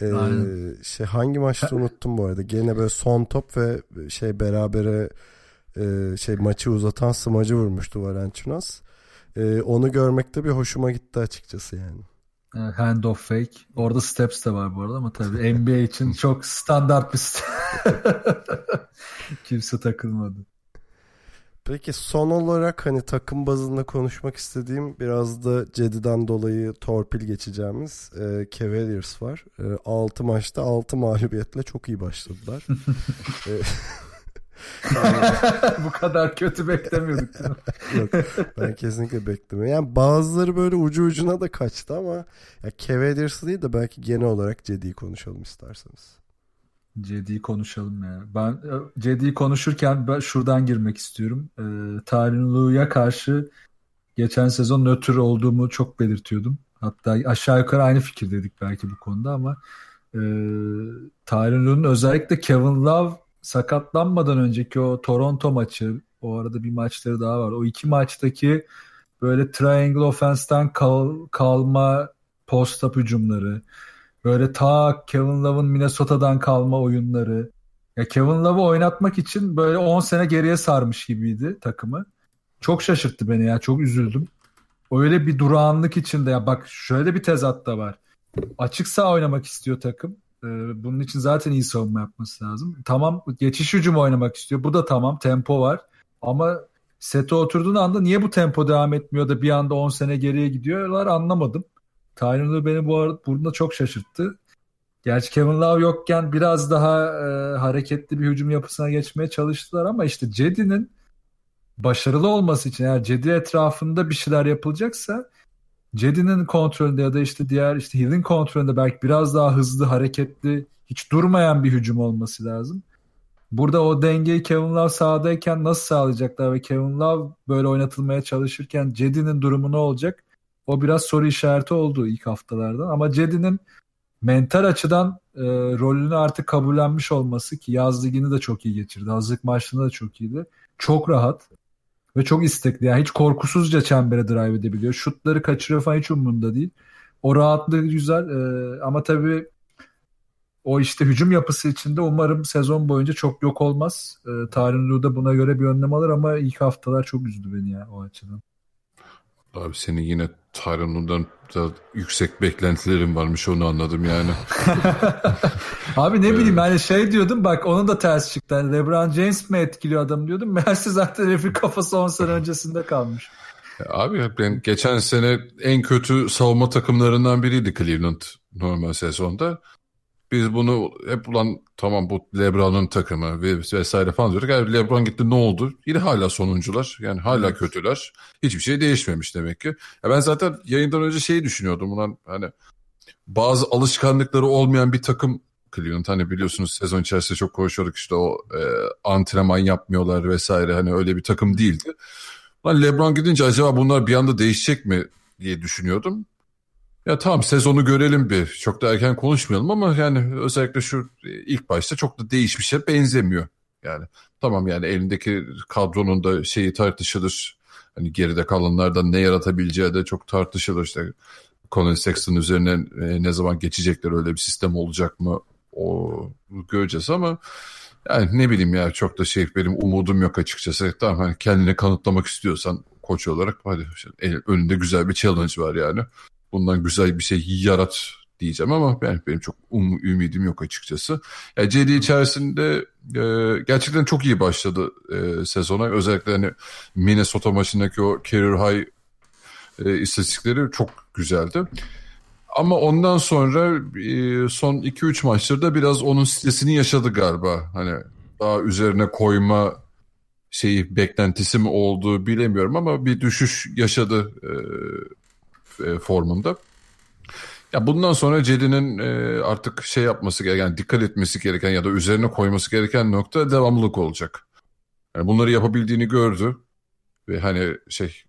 Ee, Aynen. şey hangi maçta unuttum bu arada. Gene böyle son top ve şey berabere e, şey maçı uzatan smacı vurmuştu Valanciunas. Ee, onu görmekte bir hoşuma gitti açıkçası yani. E, Hand of fake. Orada steps de var bu arada ama tabii *laughs* NBA için çok standart bir. *laughs* Kimse takılmadı. Peki son olarak hani takım bazında konuşmak istediğim biraz da Cedi'den dolayı torpil geçeceğimiz e, Cavaliers var. E, 6 maçta 6 mağlubiyetle çok iyi başladılar. *laughs* E, Bu kadar kötü beklemiyorduk. Yok ben kesinlikle beklemiyorum. Yani bazıları böyle ucu ucuna da kaçtı ama ya Cavaliers değil de belki genel olarak Cedi'yi konuşalım isterseniz. Cedi'yi konuşalım ya. Ben e, Cedi'yi konuşurken ben şuradan girmek istiyorum. Ee, Tarin karşı geçen sezon nötr olduğumu çok belirtiyordum. Hatta aşağı yukarı aynı fikirdeydik belki bu konuda ama e, Tyron özellikle Kevin Love sakatlanmadan önceki o Toronto maçı o arada bir maçları daha var. O iki maçtaki böyle triangle offense'ten kal, kalma post-up hücumları böyle ta Kevin Love'ın Minnesota'dan kalma oyunları ya Kevin Love'ı oynatmak için böyle 10 sene geriye sarmış gibiydi takımı. Çok şaşırttı beni ya. Çok üzüldüm. Öyle bir durağanlık içinde ya bak şöyle bir tezat da var. Açık sağ oynamak istiyor takım. Ee, bunun için zaten iyi savunma yapması lazım. Tamam geçiş hücumu oynamak istiyor. Bu da tamam tempo var. Ama sete oturduğun anda niye bu tempo devam etmiyor da bir anda 10 sene geriye gidiyorlar anlamadım. Tyron beni bu arada burada çok şaşırttı. Gerçi Kevin Love yokken biraz daha e, hareketli bir hücum yapısına geçmeye çalıştılar ama işte Cedi'nin başarılı olması için eğer Cedi etrafında bir şeyler yapılacaksa Cedi'nin kontrolünde ya da işte diğer işte Hill'in kontrolünde belki biraz daha hızlı, hareketli, hiç durmayan bir hücum olması lazım. Burada o dengeyi Kevin Love sahadayken nasıl sağlayacaklar ve Kevin Love böyle oynatılmaya çalışırken Cedi'nin durumu ne olacak? O biraz soru işareti oldu ilk haftalardan. Ama Cedi'nin mental açıdan e, rolünü artık kabullenmiş olması ki yaz ligini de çok iyi geçirdi. Hazırlık maçlarında da çok iyiydi. Çok rahat. Ve çok istekli. Yani hiç korkusuzca çembere drive edebiliyor. Şutları kaçırıyor falan hiç umurunda değil. O rahatlığı güzel. Ee, ama tabii o işte hücum yapısı içinde umarım sezon boyunca çok yok olmaz. Ee, Tarin da buna göre bir önlem alır ama ilk haftalar çok üzdü beni ya o açıdan. Abi senin yine Tyron'dan da yüksek beklentilerin varmış onu anladım yani. *laughs* Abi ne bileyim yani şey diyordum bak onun da ters çıktı. Yani LeBron James mi etkiliyor adam diyordum. *laughs* Meğerse zaten herifin kafası 10 sene öncesinde kalmış. Abi ben geçen sene en kötü savunma takımlarından biriydi Cleveland normal sezonda. Biz bunu hep ulan tamam bu LeBron'un takımı vesaire falan diyorduk. Yani LeBron gitti ne oldu? Yine hala sonuncular. Yani hala evet. kötüler. Hiçbir şey değişmemiş demek ki. Ya ben zaten yayından önce şeyi düşünüyordum. Ulan hani bazı alışkanlıkları olmayan bir takım Cleveland. Hani biliyorsunuz sezon içerisinde çok konuşuyorduk işte o e, antrenman yapmıyorlar vesaire. Hani öyle bir takım değildi. Lan LeBron gidince acaba bunlar bir anda değişecek mi diye düşünüyordum. Ya tamam sezonu görelim bir. Çok da erken konuşmayalım ama yani özellikle şu e, ilk başta çok da değişmişe benzemiyor. Yani tamam yani elindeki kadronun da şeyi tartışılır. Hani geride kalanlardan ne yaratabileceği de çok tartışılır. İşte Colin Sexton üzerine e, ne zaman geçecekler öyle bir sistem olacak mı o göreceğiz ama yani ne bileyim ya çok da şey benim umudum yok açıkçası. Tamam hani kendini kanıtlamak istiyorsan koç olarak hadi önünde güzel bir challenge var yani bundan güzel bir şey yarat diyeceğim ama ben benim çok um, ümidim yok açıkçası. Yani CD içerisinde e, gerçekten çok iyi başladı e, sezona. Özellikle hani Minnesota maçındaki o career high e, istatistikleri çok güzeldi. Ama ondan sonra e, son 2-3 maçlarda biraz onun stresini yaşadı galiba. Hani daha üzerine koyma şeyi beklentisi mi olduğu bilemiyorum ama bir düşüş yaşadı e, e, formunda. Ya bundan sonra Cedi'nin e, artık şey yapması gereken, dikkat etmesi gereken ya da üzerine koyması gereken nokta devamlılık olacak. Yani bunları yapabildiğini gördü ve hani şey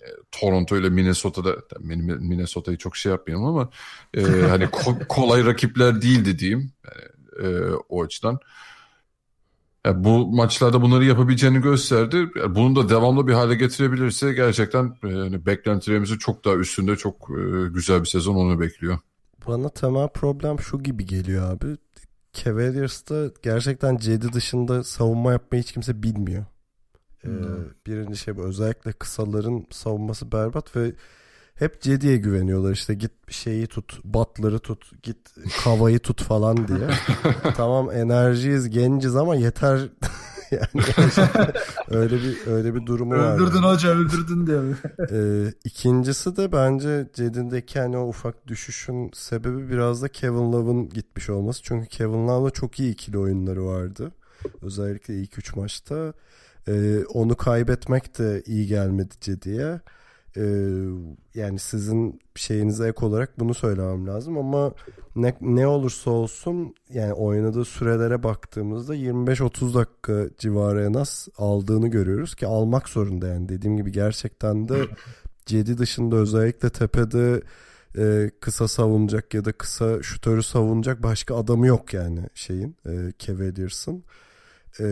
e, Toronto ile Minnesota'da Minnesota'yı çok şey yapmayalım ama e, hani ko- *laughs* kolay rakipler değildi diyeyim yani, e, o açıdan. Yani bu maçlarda bunları yapabileceğini gösterdi. Yani bunu da devamlı bir hale getirebilirse gerçekten yani beklentilerimizin çok daha üstünde çok e, güzel bir sezon onu bekliyor. Bana temel problem şu gibi geliyor abi. Cavaliers'ta gerçekten Cedi dışında savunma yapmayı hiç kimse bilmiyor. Ee, birinci şey bu. Özellikle kısaların savunması berbat ve hep Cedi'ye güveniyorlar işte git şeyi tut, batları tut, git kavayı tut falan diye. *laughs* tamam enerjiyiz, genciz ama yeter *laughs* yani öyle bir öyle bir durumu öldürdün var. Öldürdün yani. hoca öldürdün diye. *laughs* ee, ikincisi de bence Cedi'ndeki hani o ufak düşüşün sebebi biraz da Kevin Love'ın gitmiş olması. Çünkü Kevin Love'la çok iyi ikili oyunları vardı. Özellikle ilk 3 maçta. Ee, onu kaybetmek de iyi gelmedi Cedi'ye. Ee, yani sizin şeyinize ek olarak bunu söylemem lazım ama ne, ne olursa olsun yani oynadığı sürelere baktığımızda 25-30 dakika civarı en az aldığını görüyoruz ki almak zorunda yani. Dediğim gibi gerçekten de Cedi dışında özellikle tepede e, kısa savunacak ya da kısa şutörü savunacak başka adamı yok yani şeyin e, Cavaliers'ın. E,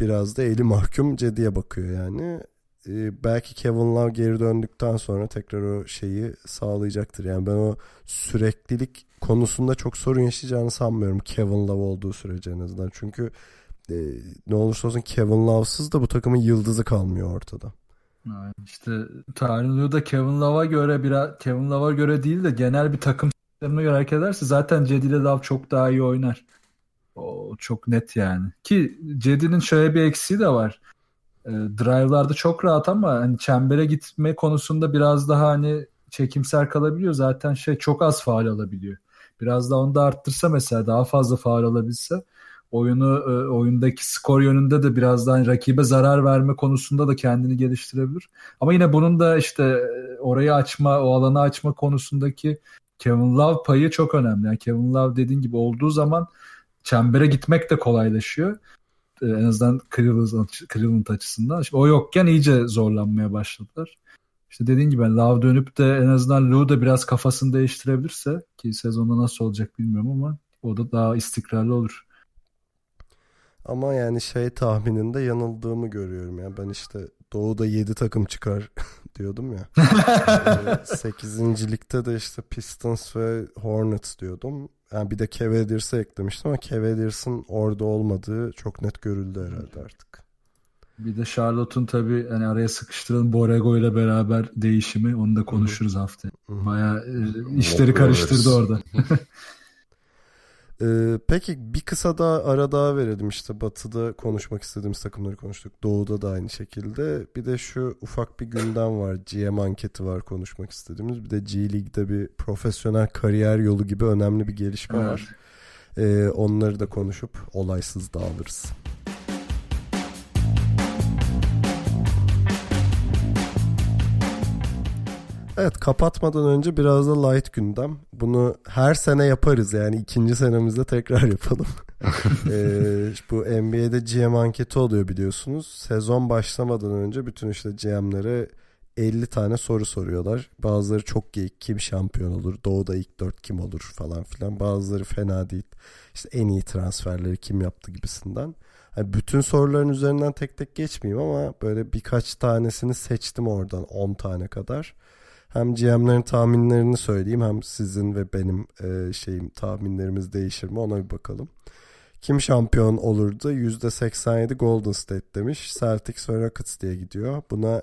biraz da eli mahkum Cedi'ye bakıyor yani e, belki Kevin Love geri döndükten sonra tekrar o şeyi sağlayacaktır yani ben o süreklilik konusunda çok sorun yaşayacağını sanmıyorum Kevin Love olduğu sürece en azından çünkü e, ne olursa olsun Kevin Love'sız da bu takımın yıldızı kalmıyor ortada. Yani işte da Kevin Love'a göre biraz Kevin Love'a göre değil de genel bir takım sistemine göre hareket ederse zaten Cedi ile Love çok daha iyi oynar. O çok net yani. Ki Cedi'nin şöyle bir eksiği de var. E, drive'larda çok rahat ama hani çembere gitme konusunda biraz daha hani çekimser kalabiliyor. Zaten şey çok az faal alabiliyor. Biraz da onu da arttırsa mesela daha fazla faal alabilse oyunu e, oyundaki skor yönünde de biraz daha hani rakibe zarar verme konusunda da kendini geliştirebilir. Ama yine bunun da işte e, orayı açma, o alanı açma konusundaki Kevin Love payı çok önemli. Yani Kevin Love dediğin gibi olduğu zaman çembere gitmek de kolaylaşıyor. E, en azından Cleveland, Cleveland açısından. Şimdi o yokken iyice zorlanmaya başladılar. İşte dediğin gibi Love dönüp de en azından Lou da biraz kafasını değiştirebilirse ki sezonda nasıl olacak bilmiyorum ama o da daha istikrarlı olur. Ama yani şey tahmininde yanıldığımı görüyorum ya. Ben işte Doğu'da 7 takım çıkar *laughs* diyordum ya. *laughs* 8. ligde de işte Pistons ve Hornets diyordum. Yani bir de Cavaliers'ı eklemiştim ama Cavaliers'ın orada olmadığı çok net görüldü herhalde artık. Bir de Charlotte'un tabii hani araya sıkıştırılan Borrego ile beraber değişimi onu da konuşuruz haftaya. Bayağı e, işleri karıştırdı orada. *laughs* Ee, peki bir kısa daha ara daha verelim işte batıda konuşmak istediğimiz takımları konuştuk. Doğuda da aynı şekilde. Bir de şu ufak bir gündem var. GM anketi var konuşmak istediğimiz. Bir de G League'de bir profesyonel kariyer yolu gibi önemli bir gelişme evet. var. Ee, onları da konuşup olaysız dağılırız. Evet kapatmadan önce biraz da light gündem. Bunu her sene yaparız yani ikinci senemizde tekrar *laughs* yapalım. *laughs* ee, bu NBA'de GM anketi oluyor biliyorsunuz. Sezon başlamadan önce bütün işte GM'lere 50 tane soru soruyorlar. Bazıları çok geyik kim şampiyon olur, doğuda ilk dört kim olur falan filan. Bazıları fena değil. İşte en iyi transferleri kim yaptı gibisinden. Yani bütün soruların üzerinden tek tek geçmeyeyim ama böyle birkaç tanesini seçtim oradan 10 tane kadar. Hem GM'lerin tahminlerini söyleyeyim hem sizin ve benim e, şeyim tahminlerimiz değişir mi ona bir bakalım. Kim şampiyon olurdu? %87 Golden State demiş. Celtics ve Rockets diye gidiyor. Buna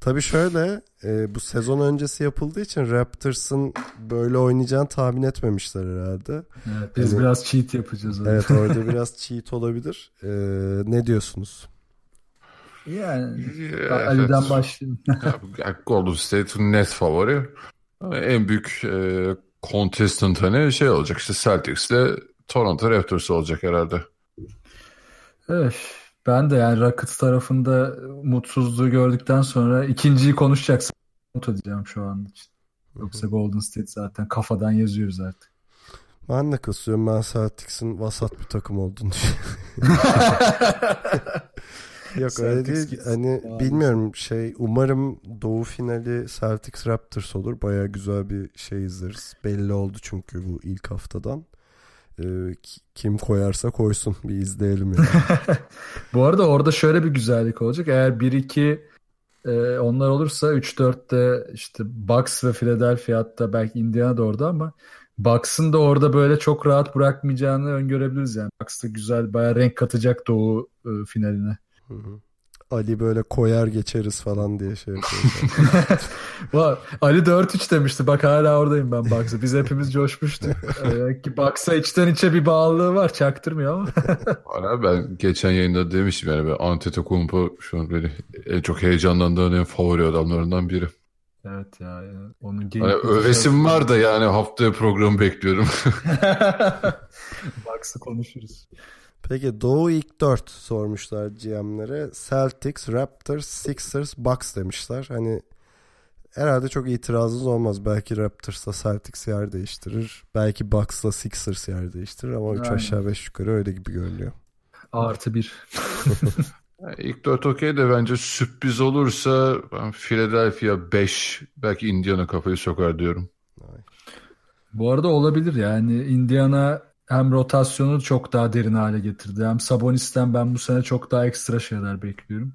tabii şöyle e, bu sezon öncesi yapıldığı için Raptors'ın böyle oynayacağını tahmin etmemişler herhalde. Evet, biz yani, biraz cheat yapacağız. Orada. Evet *laughs* orada biraz cheat olabilir. E, ne diyorsunuz? Yani evet. Ali'den başlayayım. Golden State'in net favori. En büyük e, contestant hani şey olacak işte Celtics ile Toronto Raptors olacak herhalde. Evet. Ben de yani Rockets tarafında mutsuzluğu gördükten sonra ikinciyi konuşacaksın. Umut edeceğim şu an için. Yoksa Golden State zaten kafadan yazıyoruz artık. Ben de kısıyorum. Ben Celtics'in vasat bir takım olduğunu *laughs* *laughs* Yok öyle değil. Hani Abi. bilmiyorum şey umarım doğu finali Celtics Raptors olur. Baya güzel bir şey izleriz. Belli oldu çünkü bu ilk haftadan. Ee, kim koyarsa koysun bir izleyelim yani. *laughs* bu arada orada şöyle bir güzellik olacak. Eğer 1-2 e, onlar olursa 3-4'te işte Bucks ve Philadelphia hatta belki Indiana da orada ama Bucks'ın da orada böyle çok rahat bırakmayacağını öngörebiliriz yani. Bucks da güzel bayağı renk katacak doğu e, finaline. Hı hı. Ali böyle koyar geçeriz falan diye şey yapıyor. *laughs* Ali 4-3 demişti. Bak hala oradayım ben Bucks'a. Biz hepimiz coşmuştuk. *laughs* Ee, ki Bucks'a içten içe bir bağlılığı var. Çaktırmıyor ama. *laughs* hala ben geçen yayında demiştim yani ben Antetokounmpo şu an beni en çok heyecanlandığım en favori adamlarından biri. Evet ya. Yani onun hani övesim var da yani haftaya programı bekliyorum. Bucks'ı konuşuruz. Peki Doğu ilk 4 sormuşlar GM'lere. Celtics, Raptors, Sixers, Bucks demişler. Hani herhalde çok itirazınız olmaz. Belki Raptors'la Celtics yer değiştirir. Belki Bucks'la Sixers yer değiştirir ama 3 Aynen. aşağı 5 yukarı öyle gibi görünüyor. Artı bir. Yani *laughs* İlk dört okey de bence sürpriz olursa ben Philadelphia 5 belki Indiana kafayı sokar diyorum. Bu arada olabilir yani Indiana hem rotasyonu çok daha derin hale getirdi. Hem Sabonis'ten ben bu sene çok daha ekstra şeyler bekliyorum.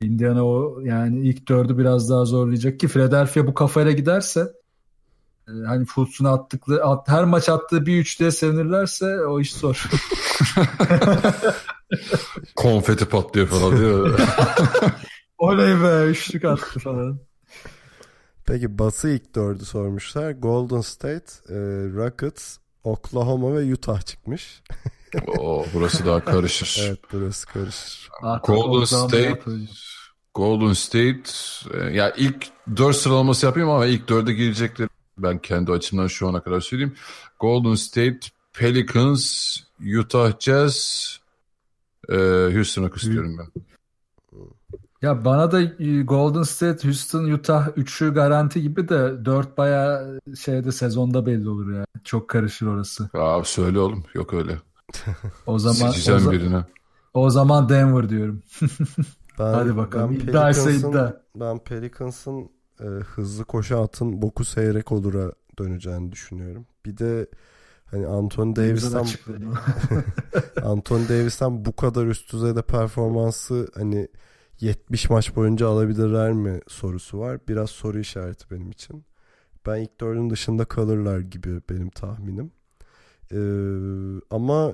Indiana o yani ilk dördü biraz daha zorlayacak ki Philadelphia bu kafayla giderse e, hani Fultz'un attıkları at, her maç attığı bir üçlüye sevinirlerse o iş zor. *laughs* Konfeti patlıyor falan diyor. *laughs* Oley be üçlük attı falan. Peki Batı ilk 4'ü sormuşlar. Golden State, e, Rockets, Oklahoma ve Utah çıkmış. *laughs* Oo, burası daha karışır. *laughs* Evet burası karışır. Artık Golden State. Golden State ya ilk 4 sıralaması yapayım ama ilk 4'e girecekleri ben kendi açımdan şu ana kadar söyleyeyim. Golden State, Pelicans, Utah Jazz, e, Houston Rockets diyorum ben. Ya bana da e, Golden State, Houston, Utah üçü garanti gibi de dört bayağı şeyde sezonda belli olur ya. Çok karışır orası. Aa, söyle oğlum yok öyle. O zaman o, za- birine. o zaman Denver diyorum. *laughs* Ben, Hadi bakalım. Ben İddia ise Pelicans'ın, iddia. ben Pelicans'ın e, hızlı koşu atın boku seyrek olura döneceğini düşünüyorum. Bir de hani Anthony Davis'ten. *laughs* Anthony Davis'ten bu kadar üst düzeyde performansı hani 70 maç boyunca alabilirler mi sorusu var. Biraz soru işareti benim için. Ben ilk dördün dışında kalırlar gibi benim tahminim. Ee, ama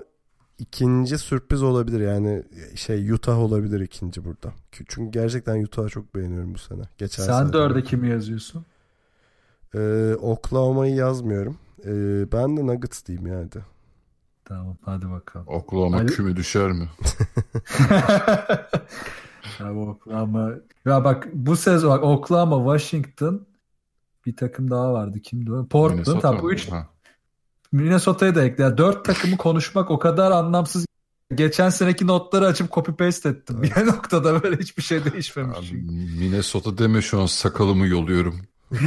ikinci sürpriz olabilir yani şey Utah olabilir ikinci burada. Çünkü gerçekten Utah'ı çok beğeniyorum bu sene. Geçen Sen sene. dörde kimi yazıyorsun? Ee, Oklahoma'yı yazmıyorum. Ee, ben de Nuggets diyeyim yani. Tamam hadi bakalım. Oklahoma Hadi. küme düşer mi? *laughs* ya bu Oklahoma. Ya bak bu sezon bak Oklahoma, Washington bir takım daha vardı. Kimdi o? Portland. Minnesota Tamam, bu üç Ha. Minnesota'yı da ekle. Yani dört takımı konuşmak o kadar anlamsız. Geçen seneki notları açıp copy paste ettim. Bir noktada böyle hiçbir şey değişmemiş. Abi. Minnesota deme şu an sakalımı yoluyorum. *laughs*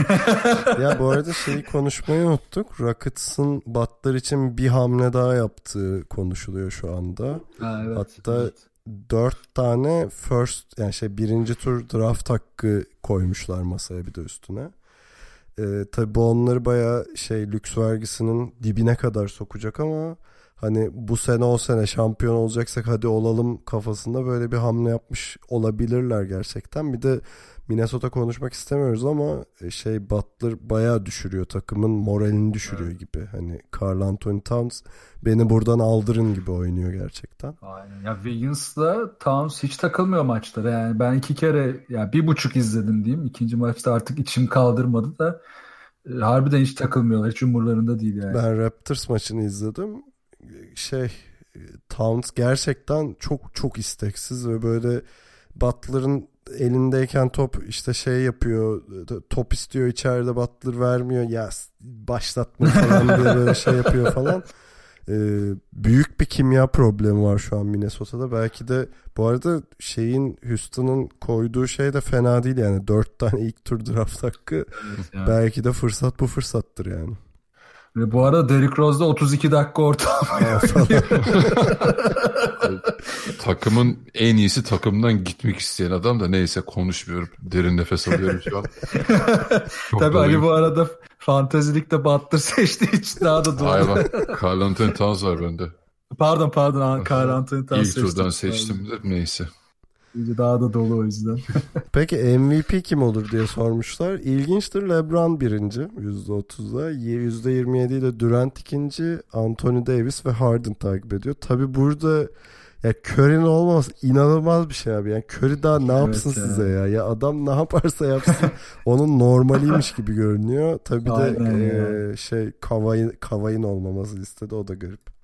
ya bu arada şeyi konuşmayı unuttuk. Rockets'ın Butler için bir hamle daha yaptığı konuşuluyor şu anda. Ha, evet, Hatta evet. Dört tane first yani şey birinci tur draft hakkı koymuşlar masaya bir de üstüne. Ee, tabii bu onları baya şey lüks vergisinin dibine kadar sokacak ama hani bu sene o sene şampiyon olacaksak hadi olalım kafasında böyle bir hamle yapmış olabilirler gerçekten. Bir de Minnesota konuşmak istemiyoruz ama e, şey Butler bayağı düşürüyor takımın moralini düşürüyor gibi. Hani Carl Anthony Towns beni buradan aldırın gibi oynuyor gerçekten. Aynen. Ya Wiggins'la Towns hiç takılmıyor maçlara. Yani ben iki kere ya bir buçuk izledim diyeyim. İkinci maçta artık içim kaldırmadı da e, harbiden hiç takılmıyorlar. Hiç umurlarında değil yani. Ben Raptors maçını izledim. Şey e, Towns gerçekten çok çok isteksiz ve böyle Butler'ın elindeyken top işte şey yapıyor top istiyor içeride Butler vermiyor ya başlatma *laughs* falan diye böyle şey yapıyor falan. Ee, büyük bir kimya problemi var şu an Minnesota'da. Belki de bu arada şeyin Houston'ın koyduğu şey de fena değil yani. Dört tane ilk tur draft hakkı. Evet yani. Belki de fırsat bu fırsattır yani. Ve bu arada Derrick Rose'da 32 dakika ortalama. *laughs* *laughs* Takımın en iyisi takımdan gitmek isteyen adam da neyse konuşmuyorum. Derin nefes alıyorum şu an. *laughs* Çok Tabii. Ali bu arada fantezilikte Butler seçtiği için daha da doğru. Hayır bak Carl Anthony Towns var bende. Pardon pardon. Carl Anthony Towns İlk turdan seçtim. seçtim de neyse. Daha da dolu o yüzden. *laughs* Peki MVP kim olur diye sormuşlar. İlginçtir LeBron birinci %30'da. %27 ile Durant ikinci. Anthony Davis ve Harden takip ediyor. Tabi burada ya Curry'nin olmaması inanılmaz bir şey abi. Yani Curry daha ne yapsın Evet ya. size ya? Ya adam ne yaparsa yapsın *laughs* onun normaliymiş gibi görünüyor. Tabi de e, şey Kavay'ın Kavay'ın olmaması listede o da garip.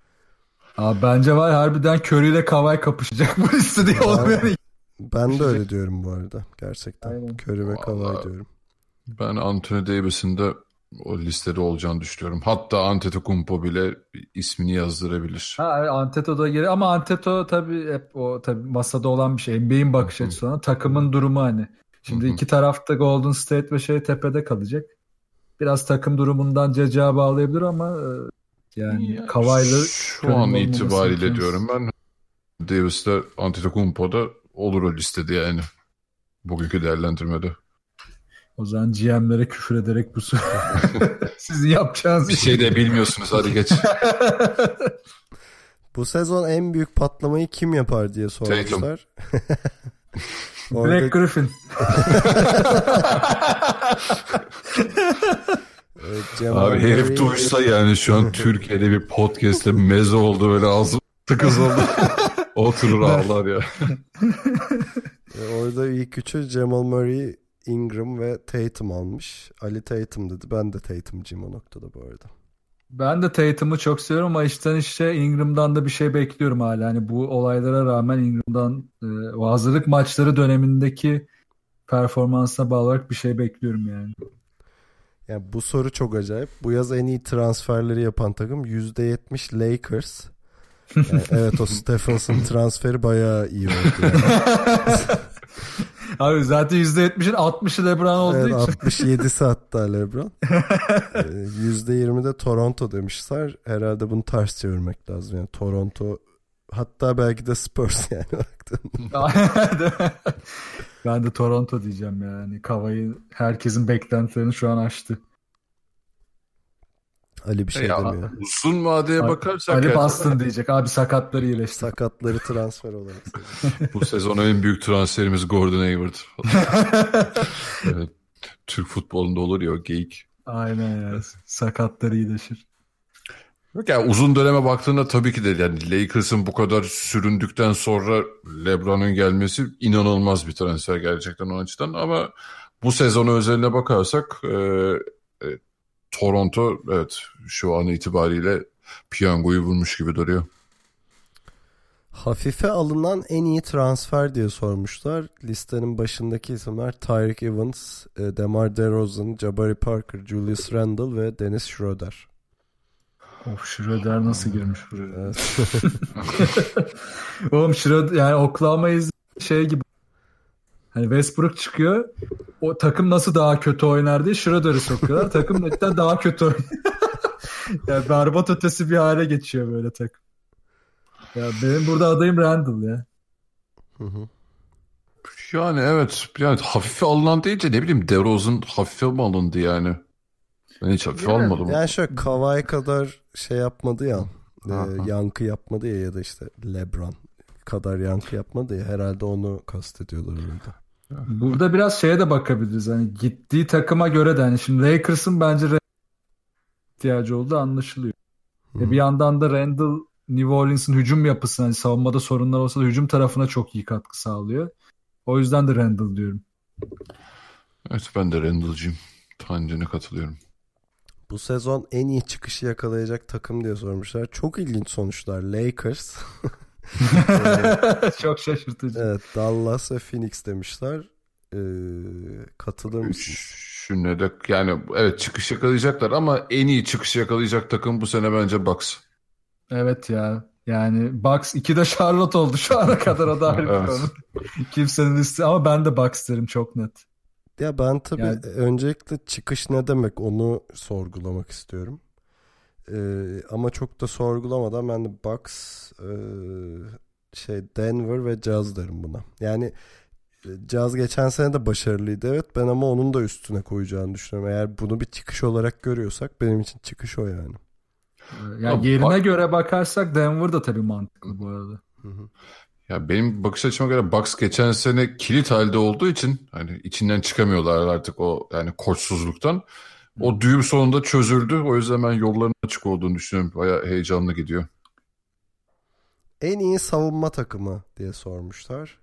Abi bence var harbiden Curry ile Kawhi kapışacak bu listede olmayan Ben de öyle diyorum bu arada gerçekten. Aynen. Curry ve Kavay Vallahi- diyorum. Ben Anthony Davis'in de o listede olacağını düşünüyorum. Hatta Antetokounmpo bile ismini yazdırabilir. Ha, Anteto da geri ama Anteto tabii hep o tabii masada olan bir şey. NBA'in bakış açısı ona. Takımın durumu hani. Şimdi iki tarafta Golden State ve şey tepede kalacak. Biraz takım durumundan ceca bağlayabilir ama e, yani Kavay'la Şu an itibariyle diyorum ben Davis'te Antetokounmpo da olur o listede yani. Bugünkü değerlendirmede. O zaman GM'lere küfür ederek bu *laughs* sizin yapacağınız bir şey de bilmiyorsunuz hadi geç. *laughs* bu sezon en büyük patlamayı kim yapar diye sormuşlar. *laughs* Orada... Black Griffin. evet, Abi herif duysa yani şu an Türkiye'de bir podcast'te meze oldu böyle ağzım tıkız oldu. Oturur ağlar ya. *laughs* Orada ilk üçü Jamal Murray, Ingram ve Tatum almış. Ali Tatum dedi. Ben de Tatum'cıyım o noktada bu arada. Ben de Tatum'u çok seviyorum ama işten işe Ingram'dan da bir şey bekliyorum hala. Hani bu olaylara rağmen Ingram'dan e, o hazırlık maçları dönemindeki performansına bağlı olarak bir şey bekliyorum yani. Yani bu soru çok acayip. Bu yaz en iyi transferleri yapan takım %70 Lakers. Yani evet o Stephenson transferi bayağı iyi oldu. Yani. Abi zaten %70'in 60'ı LeBron olduğu evet, için. 67'si hatta *laughs* LeBron. %20'de ee, Toronto demişler. Herhalde bunu ters çevirmek lazım. Yani Toronto hatta belki de Spurs *laughs* yani ben de Toronto diyeceğim yani. Kavayı herkesin beklentilerini şu an aştı. Ali bir şey ya, demiyor. Uzun vadeye bakarsak... Ali Boston diyecek. Abi sakatları iyileşti. Sakatları transfer olarak. Bu sezon en büyük transferimiz Gordon Hayward. *laughs* evet. Türk futbolunda olur ya geyik. Aynen ya. Sakatları iyileşir. Yok yani uzun döneme baktığında tabii ki de yani Lakers'ın bu kadar süründükten sonra LeBron'un gelmesi inanılmaz bir transfer gerçekten o açıdan ama bu sezonu özeline bakarsak e, e, Toronto evet şu an itibariyle piyangoyu vurmuş gibi duruyor. Hafife alınan en iyi transfer diye sormuşlar. Listenin başındaki isimler Tyreek Evans, e, DeMar DeRozan, Jabari Parker, Julius Randle ve Dennis Schroeder. Of Schroeder nasıl girmiş buraya? Evet. *laughs* Oğlum Schroeder yani Oklahoma şey gibi Hani Westbrook çıkıyor. O takım nasıl daha kötü oynar diye Schroeder'ı sokuyorlar. takım cidden daha kötü oynuyor. *laughs* yani berbat ötesi bir hale geçiyor böyle takım. Ya benim burada adayım Randall ya. Yani evet. Yani hafife alınan deyince ne bileyim DeRozan hafife mi alındı yani? Ben hiç hafife yani, almadım. Yani şöyle Kawhi kadar şey yapmadı ya. e, yankı yapmadı ya ya da işte LeBron kadar yankı yapmadı ya. Herhalde onu kastediyorlar orada. Burada biraz şeye de bakabiliriz. Hani gittiği takıma göre de hani şimdi Lakers'ın bence ihtiyacı olduğu anlaşılıyor. Hmm. bir yandan da Randall New Orleans'ın hücum yapısı hani savunmada sorunlar olsa da hücum tarafına çok iyi katkı sağlıyor. O yüzden de Randall diyorum. Evet ben de Randall'cıyım. Tanrı'na katılıyorum. Bu sezon en iyi çıkışı yakalayacak takım diye sormuşlar. Çok ilginç sonuçlar. Lakers. *laughs* *laughs* Çok şaşırtıcı. Evet Dallas ve Phoenix demişler. Ee, katılır mısın? Şu ne de yani evet çıkış yakalayacaklar ama en iyi çıkış yakalayacak takım bu sene bence Bucks. Evet ya. Yani Bucks iki de Charlotte oldu şu ana kadar o da evet. Kimsenin liste ama ben de Bucks derim çok net. Ya ben tabii yani... öncelikle çıkış ne demek onu sorgulamak istiyorum. Ee, ama çok da sorgulamadan ben de Bucks e, şey Denver ve Jazz derim buna. Yani e, Jazz geçen sene de başarılıydı evet ben ama onun da üstüne koyacağını düşünüyorum. Eğer bunu bir çıkış olarak görüyorsak benim için çıkış o yani. Yani yerine bak... göre bakarsak Denver da tabii mantıklı bu arada. Hı hı. Ya benim bakış açıma göre Bucks geçen sene kilit halde olduğu için hani içinden çıkamıyorlar artık o yani koçsuzluktan. O düğüm sonunda çözüldü. O yüzden ben yolların açık olduğunu düşünüyorum. Baya heyecanlı gidiyor. En iyi savunma takımı diye sormuşlar.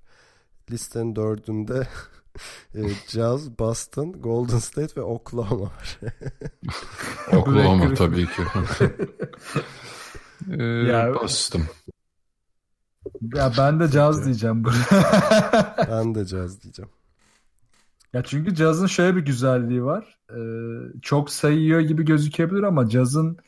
Listenin dördünde *laughs* e, Jazz, Boston, Golden State ve Oklahoma var. *laughs* Oklahoma tabii ki. ee, *laughs* ya, Boston. Ya ben de Jazz diyeceğim. ben de Jazz diyeceğim. Ya çünkü cazın şöyle bir güzelliği var. Ee, çok sayıyor gibi gözükebilir ama cazın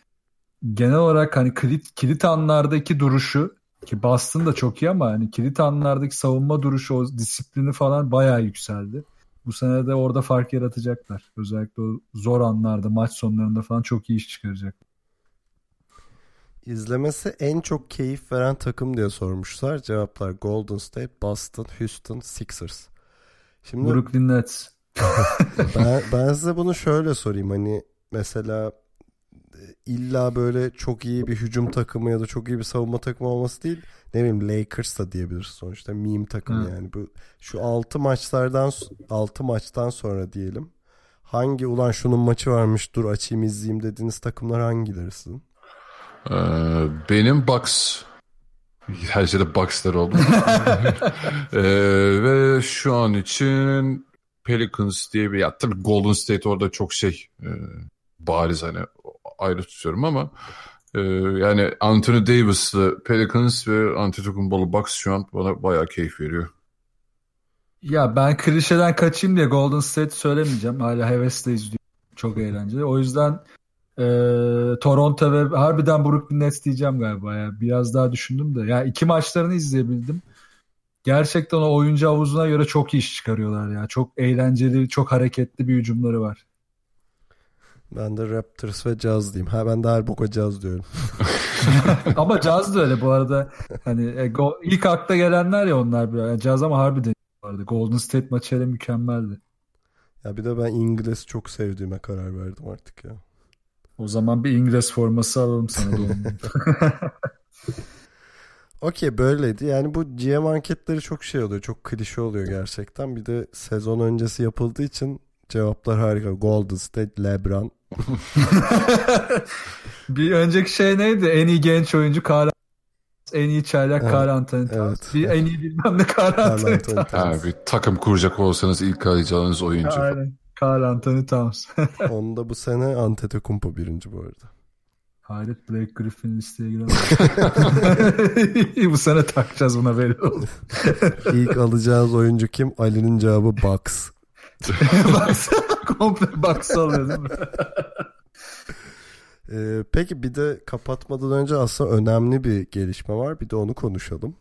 genel olarak hani kilit, kilit anlardaki duruşu ki Boston da çok iyi ama hani kilit anlardaki savunma duruşu, o disiplini falan bayağı yükseldi. Bu sene de orada fark yaratacaklar. Özellikle o zor anlarda, maç sonlarında falan çok iyi iş çıkaracak. İzlemesi en çok keyif veren takım diye sormuşlar. Cevaplar Golden State, Boston, Houston, Sixers. Şimdi Brooklyn Nets. *laughs* ben, *laughs* ben size bunu şöyle sorayım. Hani mesela illa böyle çok iyi bir hücum takımı ya da çok iyi bir savunma takımı olması değil. Ne bileyim Lakers da diyebiliriz sonuçta meme takımı yani. Bu şu 6 maçlardan 6 maçtan sonra diyelim. Hangi ulan şunun maçı varmış dur açayım izleyeyim dediğiniz takımlar hangileri sizin? Ee, benim Bucks *laughs* her şeyde Bucks'lar oldu. *laughs* ee, ve şu an için Pelicans diye bir ya tabii Golden State orada çok şey e, bariz hani ayrı tutuyorum ama e, yani Anthony Davis'lı Pelicans ve Antetokounmpo'lu Bucks şu an bana bayağı keyif veriyor. Ya ben klişeden kaçayım diye Golden State söylemeyeceğim. Hala hevesle izliyorum. Çok eğlenceli. O yüzden e, Toronto ve harbiden Brooklyn Nets diyeceğim galiba ya. Biraz daha düşündüm de. Ya yani iki maçlarını izleyebildim. Gerçekten o oyuncu havuzuna göre çok iyi iş çıkarıyorlar ya. Çok eğlenceli, çok hareketli bir hücumları var. Ben de Raptors ve Jazz diyeyim. Ha ben de her boka Jazz diyorum. *laughs* ama Jazz da öyle bu arada. Hani e, go, ilk akla gelenler ya onlar biraz. Yani Jazz ama harbiden vardı. Golden State maçı hele mükemmeldi. Ya bir de ben İngiliz çok sevdiğime karar verdim artık ya. O zaman bir İngiliz forması alalım sana doğum *laughs* Okey böyleydi. Yani bu GM anketleri çok şey oluyor. Çok klişe oluyor gerçekten. Bir de sezon öncesi yapıldığı için cevaplar harika. Golden State, LeBron. *laughs* bir önceki şey neydi? En iyi genç oyuncu Karl en iyi çaylak evet, evet. Bir en iyi bilmem ne *laughs* Ha, bir takım kuracak olsanız ilk arayacağınız oyuncu. Aynen. Karl Anthony Towns. *laughs* Onda bu sene Antetokounmpo birinci bu arada. Hayret Blake Griffin listeye giren. *laughs* bu sene takacağız buna belli oldu. *laughs* İlk alacağınız oyuncu kim? Ali'nin cevabı Bucks. Bucks. Komple Bucks alıyor değil mi? Ee, peki bir de kapatmadan önce aslında önemli bir gelişme var. Bir de onu konuşalım.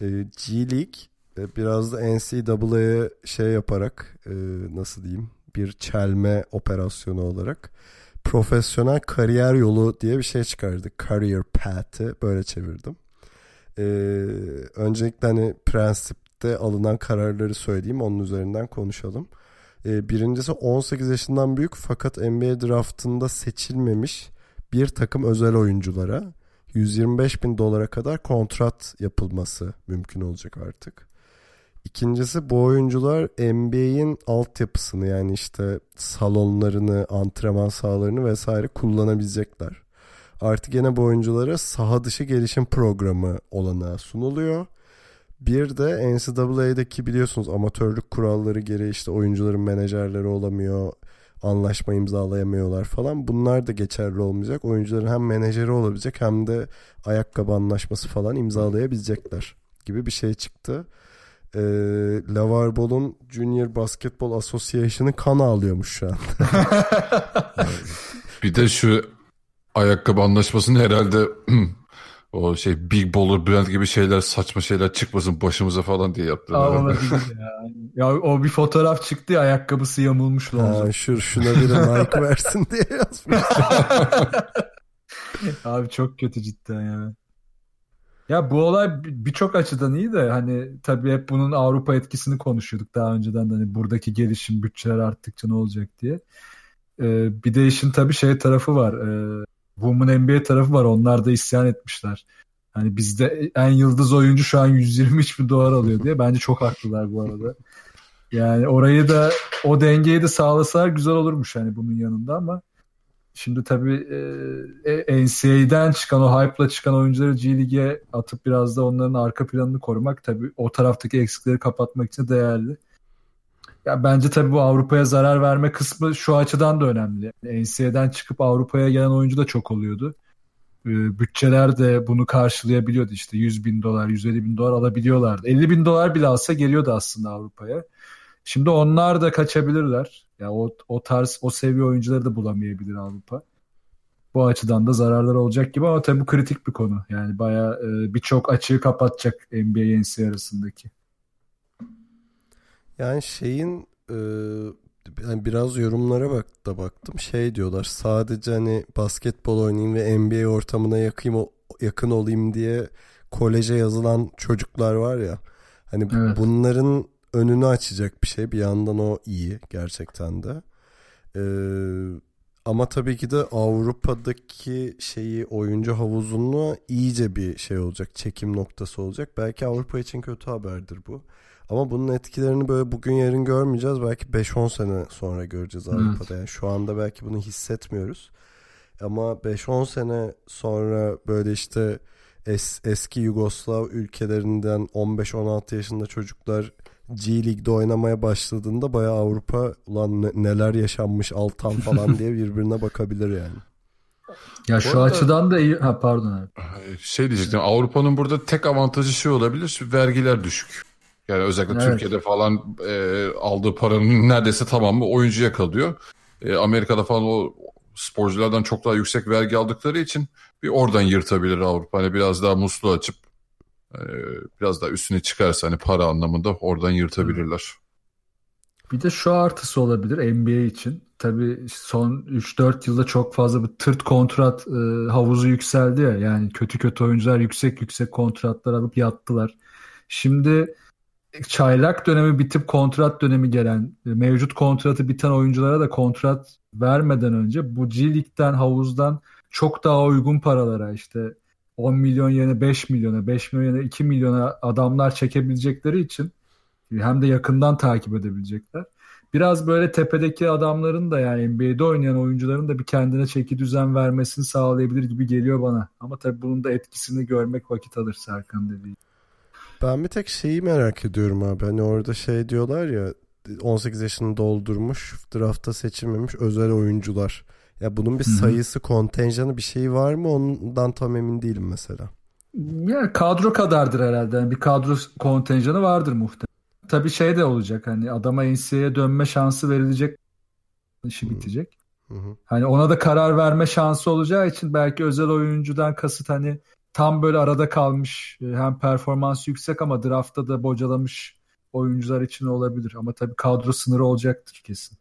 Ee, G League e, biraz da NCAA'ye şey yaparak e, nasıl diyeyim bir çelme operasyonu olarak profesyonel kariyer yolu diye bir şey çıkardı. Career Path'ı böyle çevirdim. Ee, öncelikle hani prensipte alınan kararları söyleyeyim onun üzerinden konuşalım. Ee, birincisi 18 yaşından büyük fakat NBA draftında seçilmemiş bir takım özel oyunculara 125 bin dolara kadar kontrat yapılması mümkün olacak artık. İkincisi bu oyuncular NBA'in altyapısını yani işte salonlarını, antrenman sahalarını vesaire kullanabilecekler. Artık yine bu oyunculara saha dışı gelişim programı olanağı sunuluyor. Bir de NCAA'deki biliyorsunuz amatörlük kuralları gereği işte oyuncuların menajerleri olamıyor, anlaşma imzalayamıyorlar falan. Bunlar da geçerli olmayacak. Oyuncuların hem menajeri olabilecek hem de ayakkabı anlaşması falan imzalayabilecekler gibi bir şey çıktı. Ee, Lavar Ball'un Junior Basketball Association'ı kan ağlıyormuş şu an. *laughs* bir de şu ayakkabı anlaşmasını herhalde *clears throat* o şey Big Baller Brand gibi şeyler saçma şeyler çıkmasın başımıza falan diye yaptılar. Aa, ya. ya o bir fotoğraf çıktı ya ayakkabısı yamulmuş Lonzo. Şu, şuna bir Nike versin diye yazmış. *laughs* Abi çok kötü cidden ya. Ya bu olay birçok açıdan iyi de hani tabii hep bunun Avrupa etkisini konuşuyorduk daha önceden de hani buradaki gelişim bütçeler arttıkça ne olacak diye. Ee, bir de işin tabii şey tarafı var. Ee, Women NBA tarafı var. Onlar da isyan etmişler. Hani bizde en yıldız oyuncu şu an 123 bin dolar alıyor diye. Bence çok haklılar bu arada. Yani orayı da o dengeyi de sağlasalar güzel olurmuş hani bunun yanında ama şimdi tabii e, e NCAA'den çıkan o hype'la çıkan oyuncuları G League'e atıp biraz da onların arka planını korumak tabii o taraftaki eksikleri kapatmak için değerli. Ya bence tabii bu Avrupa'ya zarar verme kısmı şu açıdan da önemli. Yani NCAA'den çıkıp Avrupa'ya gelen oyuncu da çok oluyordu. Ee, bütçeler de bunu karşılayabiliyordu işte 100 bin dolar, 150 bin dolar alabiliyorlardı. 50 bin dolar bile alsa geliyordu aslında Avrupa'ya. Şimdi onlar da kaçabilirler. Ya o o tarz o seviye oyuncuları da bulamayabilir Avrupa. Bu açıdan da zararlar olacak gibi ama tabii bu kritik bir konu. Yani bayağı e, birçok açığı kapatacak NBA NCAA arasındaki. Yani şeyin e, yani biraz yorumlara bak da baktım. Şey diyorlar sadece hani basketbol oynayayım ve NBA ortamına yakayım, yakın olayım diye koleje yazılan çocuklar var ya. Hani evet. bunların önünü açacak bir şey. Bir yandan o iyi gerçekten de. Ee, ama tabii ki de Avrupa'daki şeyi oyuncu havuzunu iyice bir şey olacak. Çekim noktası olacak. Belki Avrupa için kötü haberdir bu. Ama bunun etkilerini böyle bugün yarın görmeyeceğiz. Belki 5-10 sene sonra göreceğiz Avrupa'da. Evet. Yani şu anda belki bunu hissetmiyoruz. Ama 5-10 sene sonra böyle işte es, eski Yugoslav ülkelerinden 15-16 yaşında çocuklar G League'de oynamaya başladığında bayağı Avrupa ulan ne, neler yaşanmış Altan falan diye birbirine bakabilir yani. Ya şu arada, açıdan da iyi. Ha pardon abi. Şey diyecektim. Avrupa'nın burada tek avantajı şey olabilir. Vergiler düşük. Yani özellikle evet. Türkiye'de falan e, aldığı paranın neredeyse tamamı oyuncuya kalıyor. E, Amerika'da falan o sporculardan çok daha yüksek vergi aldıkları için bir oradan yırtabilir Avrupa. Hani biraz daha muslu açıp biraz daha üstüne çıkarsa hani para anlamında oradan yırtabilirler. Bir de şu artısı olabilir NBA için. Tabii son 3-4 yılda çok fazla bir tırt kontrat e, havuzu yükseldi ya. Yani kötü kötü oyuncular yüksek yüksek kontratlar alıp yattılar. Şimdi çaylak dönemi bitip kontrat dönemi gelen, mevcut kontratı biten oyunculara da kontrat vermeden önce bu G League'den, havuzdan çok daha uygun paralara işte 10 milyon yerine 5 milyona, 5 milyon yerine 2 milyona adamlar çekebilecekleri için hem de yakından takip edebilecekler. Biraz böyle tepedeki adamların da yani NBA'de oynayan oyuncuların da bir kendine çeki düzen vermesini sağlayabilir gibi geliyor bana. Ama tabii bunun da etkisini görmek vakit alır Serkan dediği. Ben bir tek şeyi merak ediyorum abi. Hani orada şey diyorlar ya 18 yaşını doldurmuş, drafta seçilmemiş özel oyuncular. Ya bunun bir sayısı, Hı-hı. kontenjanı bir şey var mı? Ondan tam emin değilim mesela. Ya kadro kadardır herhalde. Yani bir kadro kontenjanı vardır muhtemelen. Tabii şey de olacak hani adama NCAA'ye dönme şansı verilecek işi Hı-hı. bitecek. Hı-hı. Hani ona da karar verme şansı olacağı için belki özel oyuncudan kasıt hani tam böyle arada kalmış e, hem performans yüksek ama draftta da bocalamış oyuncular için olabilir. Ama tabii kadro sınırı olacaktır kesin.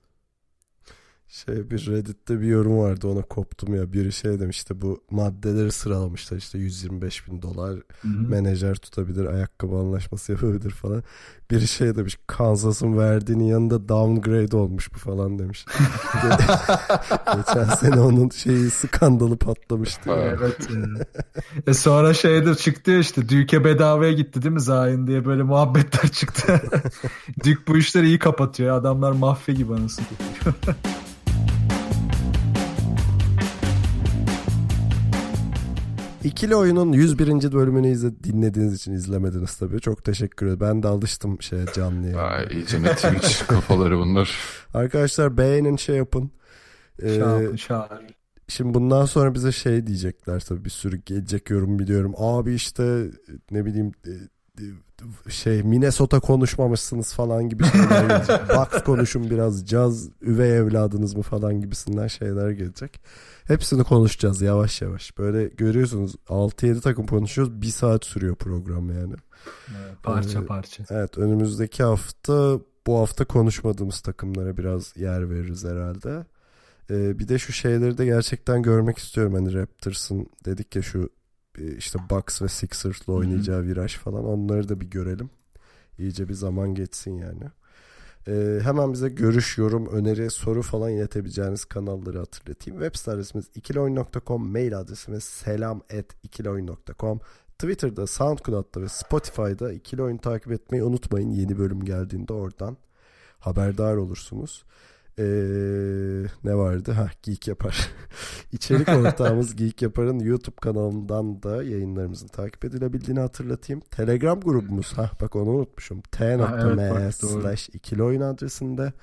Şey bir Reddit'te bir yorum vardı ona koptum ya. Biri şey demişti bu maddeleri sıralamışlar işte 125 bin dolar Hı-hı. menajer tutabilir ayakkabı anlaşması yapabilir falan. Biri şey demiş Kansas'ın verdiğinin yanında downgrade olmuş bu falan demiş. *laughs* *laughs* Geçen sene onun şeyi skandalı patlamıştı. evet. e sonra şeyde çıktı işte Duke'e bedavaya gitti değil mi Zayn diye böyle muhabbetler çıktı. *laughs* Duke bu işleri iyi kapatıyor. Adamlar mafya gibi anasını. İkili oyunun 101. bölümünü izle, dinlediğiniz için izlemediniz tabii. Çok teşekkür ederim. Ben de alıştım şeye canlıya. Ay iyice ne Twitch *laughs* kafaları bunlar. Arkadaşlar beğenin şey yapın. Ee, şahane. Şimdi bundan sonra bize şey diyecekler tabii bir sürü gelecek yorum biliyorum. Abi işte ne bileyim e, şey Minnesota konuşmamışsınız falan gibi şeyler gelecek. *laughs* Bucks konuşun biraz caz üvey evladınız mı falan gibisinden şeyler gelecek. Hepsini konuşacağız yavaş yavaş. Böyle görüyorsunuz 6-7 takım konuşuyoruz. Bir saat sürüyor program yani. Evet, parça ee, parça. Evet önümüzdeki hafta bu hafta konuşmadığımız takımlara biraz yer veririz herhalde. Ee, bir de şu şeyleri de gerçekten görmek istiyorum. Hani Raptors'ın dedik ya şu işte Bucks ve Sixers'la oynayacağı viraj falan onları da bir görelim. İyice bir zaman geçsin yani. Ee, hemen bize görüş, yorum, öneri, soru falan iletebileceğiniz kanalları hatırlatayım. Web site adresimiz ikiloyun.com, mail adresimiz selam. Twitter'da, SoundCloud'da ve Spotify'da ikili oyun takip etmeyi unutmayın. Yeni bölüm geldiğinde oradan haberdar olursunuz. Ee, ne vardı? Ha Geek Yapar. *laughs* İçerik ortağımız *laughs* Geek Yapar'ın YouTube kanalından da yayınlarımızın takip edilebildiğini hatırlatayım. Telegram grubumuz. ha bak onu unutmuşum. t.me evet, slash ikili oyun adresinde.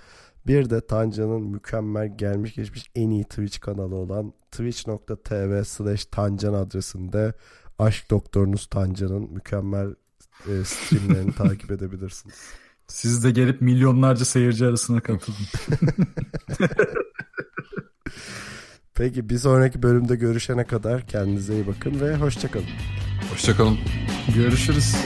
Bir de Tanca'nın mükemmel gelmiş geçmiş en iyi Twitch kanalı olan twitch.tv slash Tancan adresinde aşk doktorunuz Tanca'nın mükemmel e, *laughs* streamlerini takip edebilirsiniz. Siz de gelip milyonlarca seyirci arasına katılın. *laughs* Peki bir sonraki bölümde görüşene kadar kendinize iyi bakın ve hoşçakalın. Hoşçakalın. Görüşürüz.